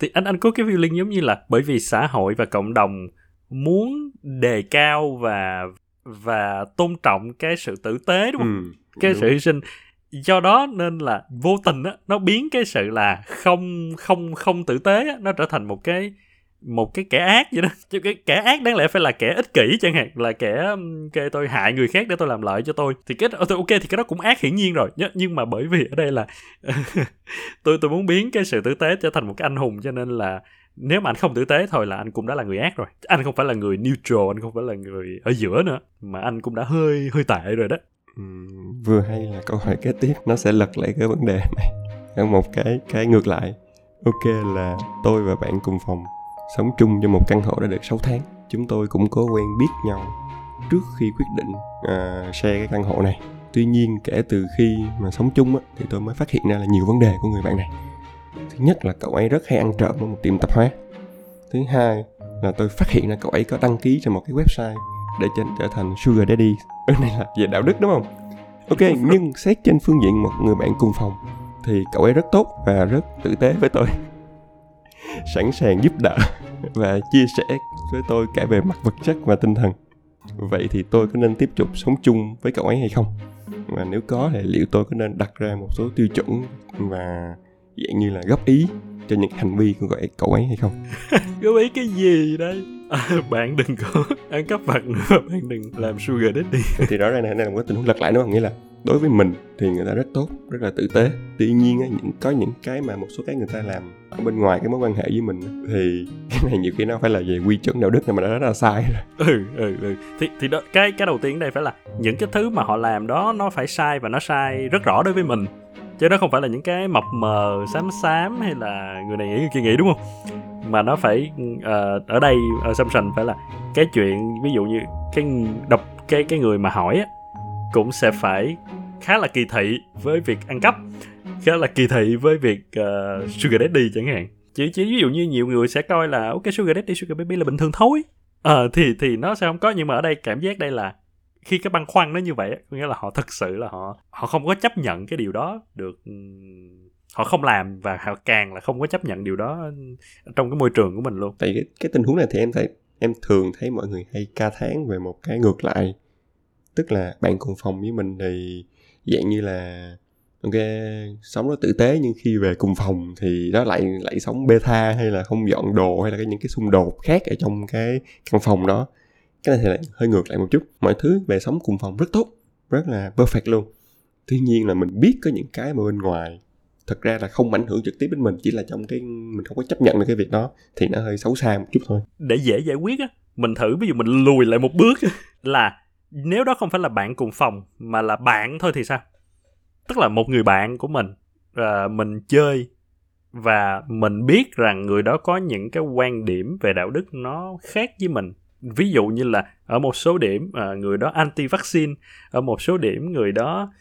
thì anh anh có cái feeling giống như là bởi vì xã hội và cộng đồng muốn đề cao và và tôn trọng cái sự tử tế đúng không? Ừ, cái đúng. sự hy sinh do đó nên là vô tình á nó biến cái sự là không không không tử tế á nó trở thành một cái một cái kẻ ác vậy đó. Chứ cái kẻ ác đáng lẽ phải là kẻ ích kỷ chẳng hạn là kẻ kê tôi hại người khác để tôi làm lợi cho tôi. Thì cái ờ, ok thì cái đó cũng ác hiển nhiên rồi. Nhưng mà bởi vì ở đây là tôi tôi muốn biến cái sự tử tế trở thành một cái anh hùng cho nên là nếu mà anh không tử tế thôi là anh cũng đã là người ác rồi. Anh không phải là người neutral anh không phải là người ở giữa nữa mà anh cũng đã hơi hơi tệ rồi đó. Ừ, vừa hay là câu hỏi kế tiếp nó sẽ lật lại cái vấn đề này. Ở một cái cái ngược lại. Ok là tôi và bạn cùng phòng sống chung trong một căn hộ đã được 6 tháng. Chúng tôi cũng có quen biết nhau trước khi quyết định uh, share cái căn hộ này. Tuy nhiên kể từ khi mà sống chung á, thì tôi mới phát hiện ra là nhiều vấn đề của người bạn này. Thứ nhất là cậu ấy rất hay ăn trộm ở một tiệm tạp hóa. Thứ hai là tôi phát hiện ra cậu ấy có đăng ký trên một cái website để trở, trở thành sugar daddy. Cái này là về đạo đức đúng không? Ok nhưng xét trên phương diện một người bạn cùng phòng thì cậu ấy rất tốt và rất tử tế với tôi sẵn sàng giúp đỡ và chia sẻ với tôi cả về mặt vật chất và tinh thần. Vậy thì tôi có nên tiếp tục sống chung với cậu ấy hay không? Và nếu có thì liệu tôi có nên đặt ra một số tiêu chuẩn và dạng như là góp ý cho những hành vi của cậu ấy hay không? Góp ý cái gì đây? À, bạn đừng có ăn cắp vặt nữa bạn đừng làm sugar daddy. Thì rõ ràng này là một cái tình huống lật lại đúng không? Nghĩa là đối với mình thì người ta rất tốt rất là tử tế. Tuy nhiên á, những có những cái mà một số cái người ta làm ở bên ngoài cái mối quan hệ với mình thì cái này nhiều khi nó phải là về quy chuẩn đạo đức này mà nó rất là sai rồi. Ừ ừ ừ. Thì thì đó cái cái đầu tiên đây phải là những cái thứ mà họ làm đó nó phải sai và nó sai rất rõ đối với mình. Chứ nó không phải là những cái mập mờ xám xám hay là người này nghĩ người kia nghĩ đúng không? Mà nó phải uh, ở đây assumption phải là cái chuyện ví dụ như cái đọc cái cái người mà hỏi á cũng sẽ phải khá là kỳ thị với việc ăn cắp khá là kỳ thị với việc uh, sugar daddy chẳng hạn. Chỉ chỉ ví dụ như nhiều người sẽ coi là ok sugar daddy sugar baby là bình thường thôi. Ờ thì thì nó sẽ không có nhưng mà ở đây cảm giác đây là khi cái băn khoăn nó như vậy có nghĩa là họ thực sự là họ họ không có chấp nhận cái điều đó được ừ, họ không làm và họ càng là không có chấp nhận điều đó trong cái môi trường của mình luôn. Tại cái, cái tình huống này thì em thấy em thường thấy mọi người hay ca thán về một cái ngược lại tức là bạn cùng phòng với mình thì dạng như là, ok, sống nó tử tế nhưng khi về cùng phòng thì nó lại lại sống beta hay là không dọn đồ hay là cái những cái xung đột khác ở trong cái căn phòng đó. Cái này thì lại hơi ngược lại một chút. Mọi thứ về sống cùng phòng rất tốt, rất là perfect luôn. Tuy nhiên là mình biết có những cái mà bên ngoài thật ra là không ảnh hưởng trực tiếp đến mình, chỉ là trong cái, mình không có chấp nhận được cái việc đó thì nó hơi xấu xa một chút thôi. Để dễ giải quyết á, mình thử, ví dụ mình lùi lại một bước là nếu đó không phải là bạn cùng phòng mà là bạn thôi thì sao? Tức là một người bạn của mình uh, mình chơi và mình biết rằng người đó có những cái quan điểm về đạo đức nó khác với mình. Ví dụ như là ở một số điểm uh, người đó anti vaccine ở một số điểm người đó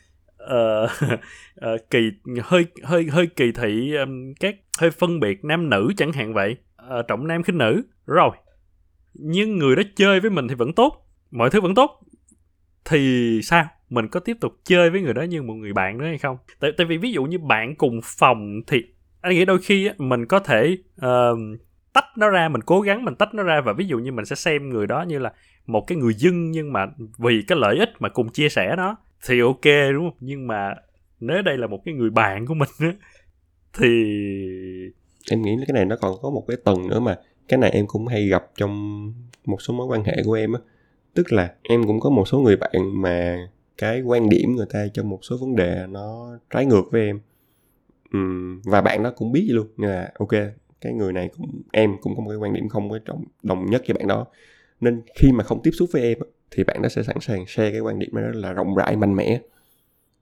uh, uh, kỳ hơi hơi hơi kỳ thị um, các hơi phân biệt nam nữ chẳng hạn vậy uh, trọng nam khinh nữ. Rồi nhưng người đó chơi với mình thì vẫn tốt mọi thứ vẫn tốt thì sao? Mình có tiếp tục chơi với người đó như một người bạn nữa hay không? Tại tại vì ví dụ như bạn cùng phòng thì anh nghĩ đôi khi mình có thể uh, tách nó ra mình cố gắng mình tách nó ra và ví dụ như mình sẽ xem người đó như là một cái người dân nhưng mà vì cái lợi ích mà cùng chia sẻ nó thì ok đúng không? Nhưng mà nếu đây là một cái người bạn của mình á thì em nghĩ cái này nó còn có một cái tầng nữa mà cái này em cũng hay gặp trong một số mối quan hệ của em á tức là em cũng có một số người bạn mà cái quan điểm người ta trong một số vấn đề nó trái ngược với em. Uhm, và bạn đó cũng biết luôn như là ok cái người này cũng em cũng có một cái quan điểm không có trọng đồng nhất với bạn đó. Nên khi mà không tiếp xúc với em thì bạn đó sẽ sẵn sàng share cái quan điểm đó là rộng rãi mạnh mẽ.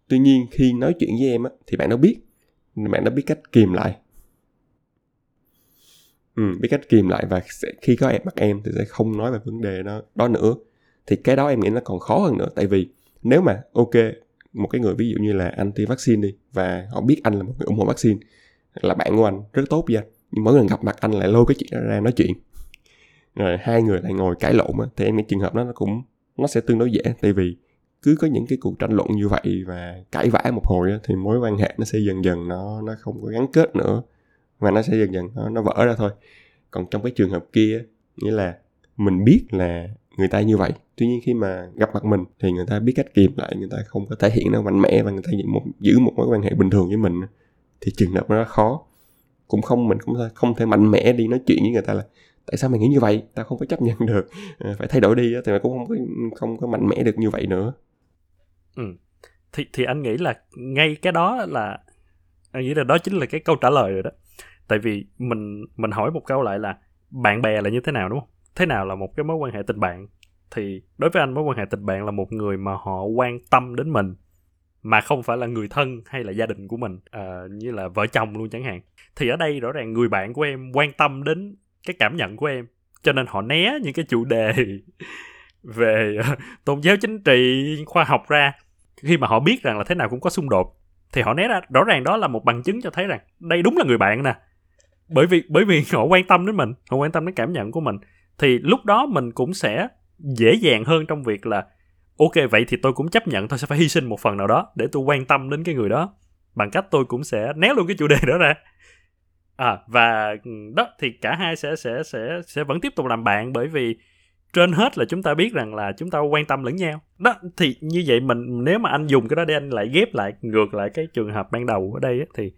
Tuy nhiên khi nói chuyện với em thì bạn đó biết bạn đó biết cách kìm lại. Ừ, biết cách kìm lại và sẽ, khi có em bắt em thì sẽ không nói về vấn đề đó đó nữa thì cái đó em nghĩ nó còn khó hơn nữa. Tại vì nếu mà ok một cái người ví dụ như là anti vaccine đi và họ biết anh là một người ủng hộ vaccine là bạn của anh rất tốt với anh nhưng mỗi lần gặp mặt anh lại lôi cái chuyện ra nói chuyện. Rồi hai người lại ngồi cãi lộn á thì em nghĩ trường hợp đó nó cũng nó sẽ tương đối dễ. Tại vì cứ có những cái cuộc tranh luận như vậy và cãi vã một hồi á, thì mối quan hệ nó sẽ dần dần nó nó không có gắn kết nữa. Và nó sẽ dần dần nó, nó vỡ ra thôi. Còn trong cái trường hợp kia nghĩa là mình biết là người ta như vậy. Tuy nhiên khi mà gặp mặt mình thì người ta biết cách kìm lại người ta không có thể hiện nó mạnh mẽ và người ta giữ một giữ một mối quan hệ bình thường với mình thì trường hợp nó khó cũng không mình cũng không thể mạnh mẽ đi nói chuyện với người ta là tại sao mày nghĩ như vậy? Tao không có chấp nhận được. À, phải thay đổi đi thì mày cũng không có không có mạnh mẽ được như vậy nữa. Ừ. thì thì anh nghĩ là ngay cái đó là anh nghĩ là đó chính là cái câu trả lời rồi đó. Tại vì mình mình hỏi một câu lại là bạn bè là như thế nào? Đúng không? Thế nào là một cái mối quan hệ tình bạn? Thì đối với anh mối quan hệ tình bạn là một người mà họ quan tâm đến mình mà không phải là người thân hay là gia đình của mình à, như là vợ chồng luôn chẳng hạn. Thì ở đây rõ ràng người bạn của em quan tâm đến cái cảm nhận của em cho nên họ né những cái chủ đề về à, tôn giáo chính trị khoa học ra. Khi mà họ biết rằng là thế nào cũng có xung đột thì họ né ra. Rõ ràng đó là một bằng chứng cho thấy rằng đây đúng là người bạn nè. Bởi vì bởi vì họ quan tâm đến mình họ quan tâm đến cảm nhận của mình thì lúc đó mình cũng sẽ dễ dàng hơn trong việc là, ok, vậy thì tôi cũng chấp nhận, tôi sẽ phải hy sinh một phần nào đó để tôi quan tâm đến cái người đó. Bằng cách tôi cũng sẽ né luôn cái chủ đề đó ra. À và ừ, đó, thì cả hai sẽ sẽ sẽ sẽ vẫn tiếp tục làm bạn bởi vì trên hết là chúng ta biết rằng là chúng ta quan tâm lẫn nhau. Đó, thì như vậy mình, nếu mà anh dùng cái đó để anh lại ghép lại, ngược lại cái trường hợp ban đầu ở đây thì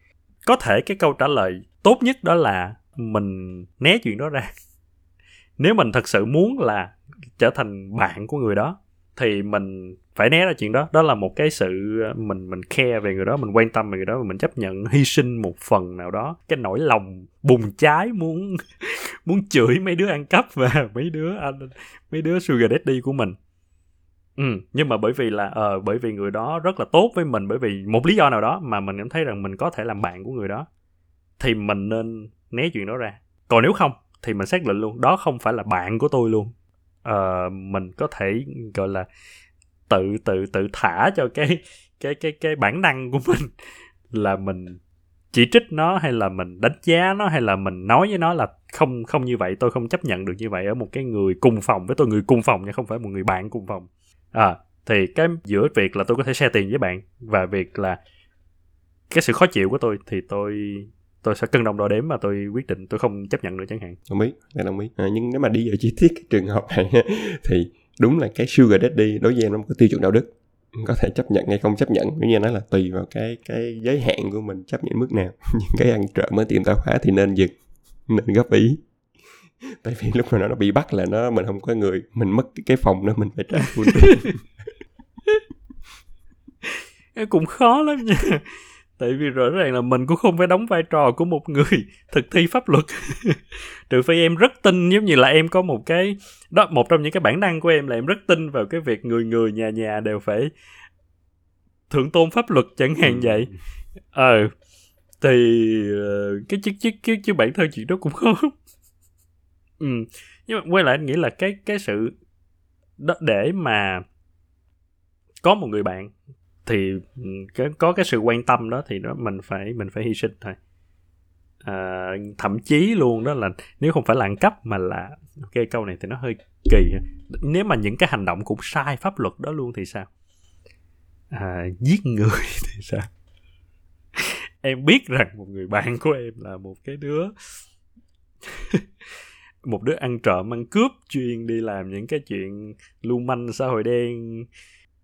có thể cái câu trả lời tốt nhất đó là mình né chuyện đó ra nếu mình thật sự muốn là trở thành bạn của người đó thì mình phải né ra chuyện đó. Đó là một cái sự ờ, mình mình care về người đó mình quan tâm về người đó và mình chấp nhận hy sinh một phần nào đó. Cái nỗi lòng bùng cháy muốn muốn chửi mấy đứa ăn cắp và mấy đứa anh mấy đứa sugar daddy của mình. Ừ nhưng mà bởi vì là ờ uh, bởi vì người đó rất là tốt với mình bởi vì một lý do nào đó mà mình cảm thấy rằng mình có thể làm bạn của người đó thì mình nên né chuyện đó ra. Còn nếu không thì mình xác định luôn đó không phải là bạn của tôi luôn. Uh, mình có thể gọi là tự tự tự thả cho cái cái cái cái bản năng của mình là mình chỉ trích nó hay là mình đánh giá nó hay là mình nói với nó là không không như vậy tôi không chấp nhận được như vậy ở một cái người cùng phòng với tôi người cùng phòng nhưng không phải một người bạn cùng phòng. À thì cái giữa việc là tôi có thể share tiền với bạn và việc là cái sự khó chịu của tôi thì tôi tôi sẽ cân đồng đo đếm mà tôi quyết định tôi không chấp nhận nữa chẳng hạn. Đồng ý em đồng ý. À, nhưng nếu mà đi vào chi tiết cái trường hợp này thì đúng là cái sugar daddy đối với em nó một cái tiêu chuẩn đạo đức. Có thể chấp nhận hay không chấp nhận như như nói là tùy vào cái cái giới hạn của mình chấp nhận mức nào. Những cái ăn trộm ở tiệm tạp hóa thì nên dừng nên góp ý. Tại vì lúc nào nó bị bắt là nó mình không có người mình mất cái phòng đó mình phải trả full cũng khó lắm nha tại vì rõ ràng là mình cũng không phải đóng vai trò của một người thực thi pháp luật. Trừ phi em rất tin giống như là em có một cái đó một trong những cái bản năng của em là em rất tin vào cái việc người người nhà nhà đều phải thượng tôn pháp luật chẳng hạn ừ. vậy. Ờ thì uh, cái chứ chứ chứ chứ bản thân chuyện đó cũng khó ừ nhưng mà quay lại anh nghĩ là cái cái sự đó để mà có một người bạn thì ừ, cái, có cái sự quan tâm đó thì đó mình phải mình phải hy sinh thôi. À, thậm chí luôn đó là nếu không phải là ăn cắp mà là cái câu này thì nó hơi kỳ nếu mà những cái hành động cũng sai pháp luật đó luôn thì sao? À, giết người thì sao? Em biết rằng một người bạn của em là một cái đứa một đứa ăn trộm ăn cướp chuyên đi làm những cái chuyện lưu manh xã hội đen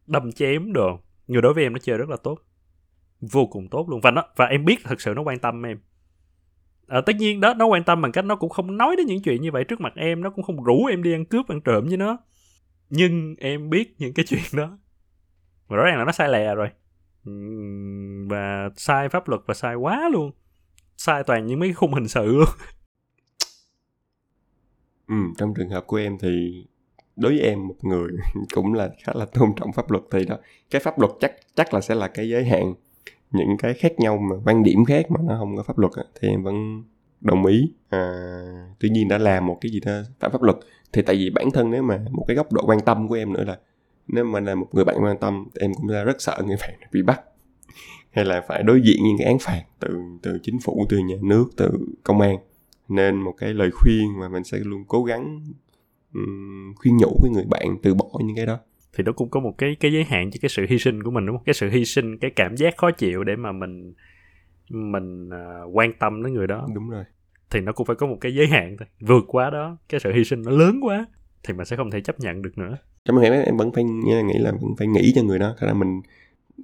đâm chém đồ người đối với em nó chơi rất là tốt. Vô cùng tốt luôn. Và nó và em biết thật sự nó quan tâm em. À, tất nhiên đó nó quan tâm bằng cách nó cũng không nói đến những chuyện như vậy trước mặt em. Nó cũng không rủ em đi ăn cướp ăn trộm với nó. Nhưng em biết những cái chuyện đó. Và rõ ràng là nó sai lè rồi. Và sai pháp luật và sai quá luôn. Sai toàn những mấy khung hình sự luôn. Ừ, trong trường hợp của em thì đối với em một người cũng là khá là tôn trọng pháp luật thì đó. Cái pháp luật chắc chắc là sẽ là cái giới hạn. Những cái khác nhau mà quan điểm khác mà nó không có pháp luật thì em vẫn đồng ý. À, tuy nhiên đã làm một cái gì đó phạm pháp luật thì tại vì bản thân nếu mà một cái góc độ quan tâm của em nữa là nếu mà là một người bạn quan tâm thì em cũng là rất sợ người bạn bị bắt. Hay là phải đối diện những cái án phạt từ từ chính phủ từ nhà nước từ công an. Nên một cái lời khuyên mà mình sẽ luôn cố gắng um, khuyên nhủ với người bạn từ bỏ những cái đó. Thì nó cũng có một cái cái giới hạn cho cái sự hy sinh của mình đúng không? Cái sự hy sinh cái cảm giác khó chịu để mà mình mình uh, quan tâm đến người đó. Đúng rồi. Thì nó cũng phải có một cái giới hạn thôi. Vượt quá đó cái sự hy sinh nó lớn quá thì mình sẽ không thể chấp nhận được nữa. Trong ngày em vẫn phải nghĩ là vẫn phải nghĩ cho người đó. Thế là mình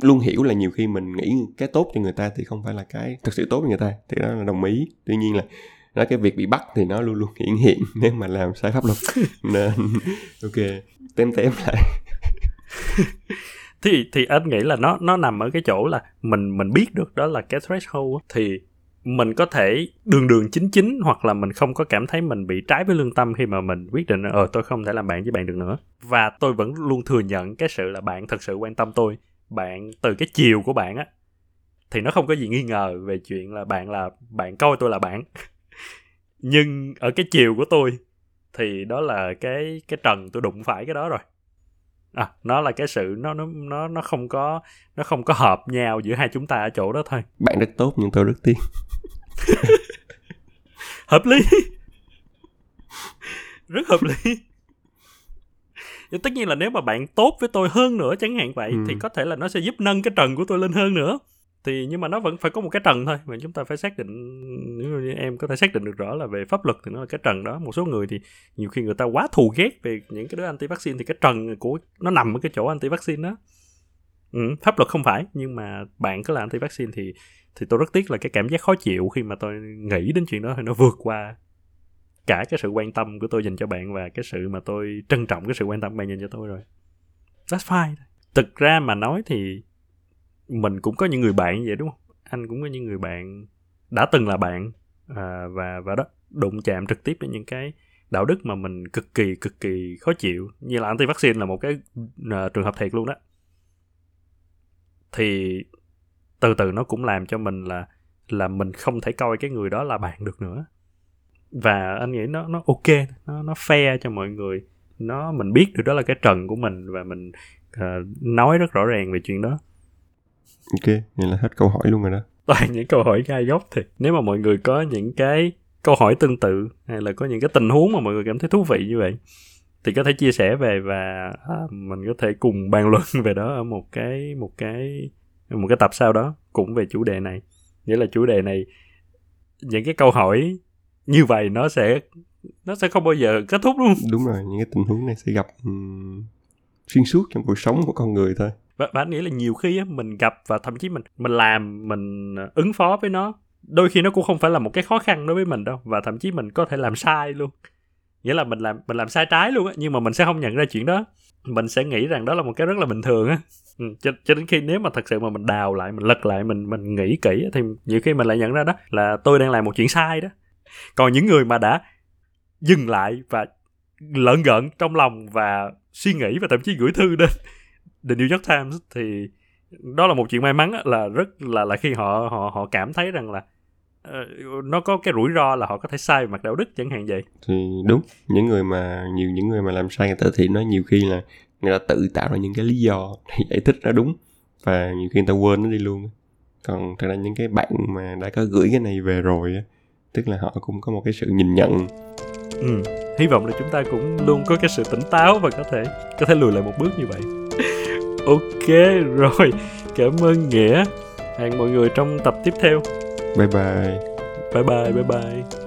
luôn hiểu là nhiều khi mình nghĩ cái tốt cho người ta thì không phải là cái thực sự tốt cho người ta. Thì đó là đồng ý. Tuy nhiên là đó cái việc bị bắt thì nó luôn luôn hiển hiện nếu mà làm sai pháp luật. Nên ok tém tém lại. Thì thì anh nghĩ là nó nó nằm ở cái chỗ là mình mình biết được đó là cái threshold thì mình có thể đường đường chính chính hoặc là mình không có cảm thấy mình bị trái với lương tâm khi mà mình quyết định ờ tôi không thể làm bạn với bạn được nữa. Và tôi vẫn luôn thừa nhận cái sự là bạn thật sự quan tâm tôi. Bạn từ cái chiều của bạn á thì nó không có gì nghi ngờ về chuyện là bạn là bạn coi tôi là bạn nhưng ở cái chiều của tôi thì đó là cái cái trần tôi đụng phải cái đó rồi. À nó là cái sự nó nó nó nó không có nó không có hợp nhau giữa hai chúng ta ở chỗ đó thôi. Bạn rất tốt nhưng tôi rất tiếc. Hợp lý. Rất hợp lý. Nhưng tất nhiên là nếu mà bạn tốt với tôi hơn nữa chẳng hạn vậy ừ. thì có thể là nó sẽ giúp nâng cái trần của tôi lên hơn nữa thì nhưng mà nó vẫn phải có một cái trần thôi mà chúng ta phải xác định nếu như em có thể xác định được rõ là về pháp luật thì nó là cái trần đó. Một số người thì nhiều khi người ta quá thù ghét về những cái đứa anti vaccine thì cái trần của nó nằm ở cái chỗ anti vaccine đó. Ừ, pháp luật không phải nhưng mà bạn cứ là anti vaccine thì thì tôi rất tiếc là cái cảm giác khó chịu khi mà tôi nghĩ đến chuyện đó thì nó vượt qua cả cái sự quan tâm của tôi dành cho bạn và cái sự mà tôi trân trọng cái sự quan tâm bạn dành cho tôi rồi. That's fine. Thực ra mà nói thì mình cũng có những người bạn vậy đúng không? Anh cũng có những người bạn đã từng là bạn à, và và đó đụng chạm trực tiếp đến những cái đạo đức mà mình cực kỳ cực kỳ khó chịu. Như là anti vaccine là một cái uh, trường hợp thiệt luôn đó. Thì từ từ nó cũng làm cho mình là là mình không thể coi cái người đó là bạn được nữa. Và anh nghĩ nó nó ok nó nó fair cho mọi người. Nó mình biết được đó là cái trần của mình và mình uh, nói rất rõ ràng về chuyện đó ok vậy là hết câu hỏi luôn rồi đó. Toàn những câu hỏi gai góc thì nếu mà mọi người có những cái câu hỏi tương tự hay là có những cái tình huống mà mọi người cảm thấy thú vị như vậy thì có thể chia sẻ về và à, mình có thể cùng bàn luận về đó ở một cái một cái một cái tập sau đó cũng về chủ đề này. Nghĩa là chủ đề này những cái câu hỏi như vậy nó sẽ nó sẽ không bao giờ kết thúc luôn. Đúng rồi những cái tình huống này sẽ gặp xuyên suốt trong cuộc sống của con người thôi. Và, và anh nghĩ là nhiều khi á, mình gặp và thậm chí mình mình làm mình ứng phó với nó đôi khi nó cũng không phải là một cái khó khăn đối với mình đâu và thậm chí mình có thể làm sai luôn. Nghĩa là mình làm mình làm sai trái luôn á nhưng mà mình sẽ không nhận ra chuyện đó. Mình sẽ nghĩ rằng đó là một cái rất là bình thường á. Ừ, cho, cho đến khi nếu mà thật sự mà mình đào lại mình lật lại mình mình nghĩ kỹ thì nhiều khi mình lại nhận ra đó là tôi đang làm một chuyện sai đó. Còn những người mà đã dừng lại và lợn gợn trong lòng và suy nghĩ và thậm chí gửi thư đến The New York Times thì đó là một chuyện may mắn là rất là là khi họ họ họ cảm thấy rằng là uh, nó có cái rủi ro là họ có thể sai về mặt đạo đức chẳng hạn vậy. Thì đúng những người mà nhiều những người mà làm sai người ta thì nói nhiều khi là người ta tự tạo ra những cái lý do để giải thích nó đúng và nhiều khi người ta quên nó đi luôn còn thật ra những cái bạn mà đã có gửi cái này về rồi tức là họ cũng có một cái sự nhìn nhận ừ hy vọng là chúng ta cũng luôn có cái sự tỉnh táo và có thể có thể lùi lại một bước như vậy. Ok rồi. Cảm ơn nghĩa. Hẹn mọi người trong tập tiếp theo. Bye bye. Bye bye bye bye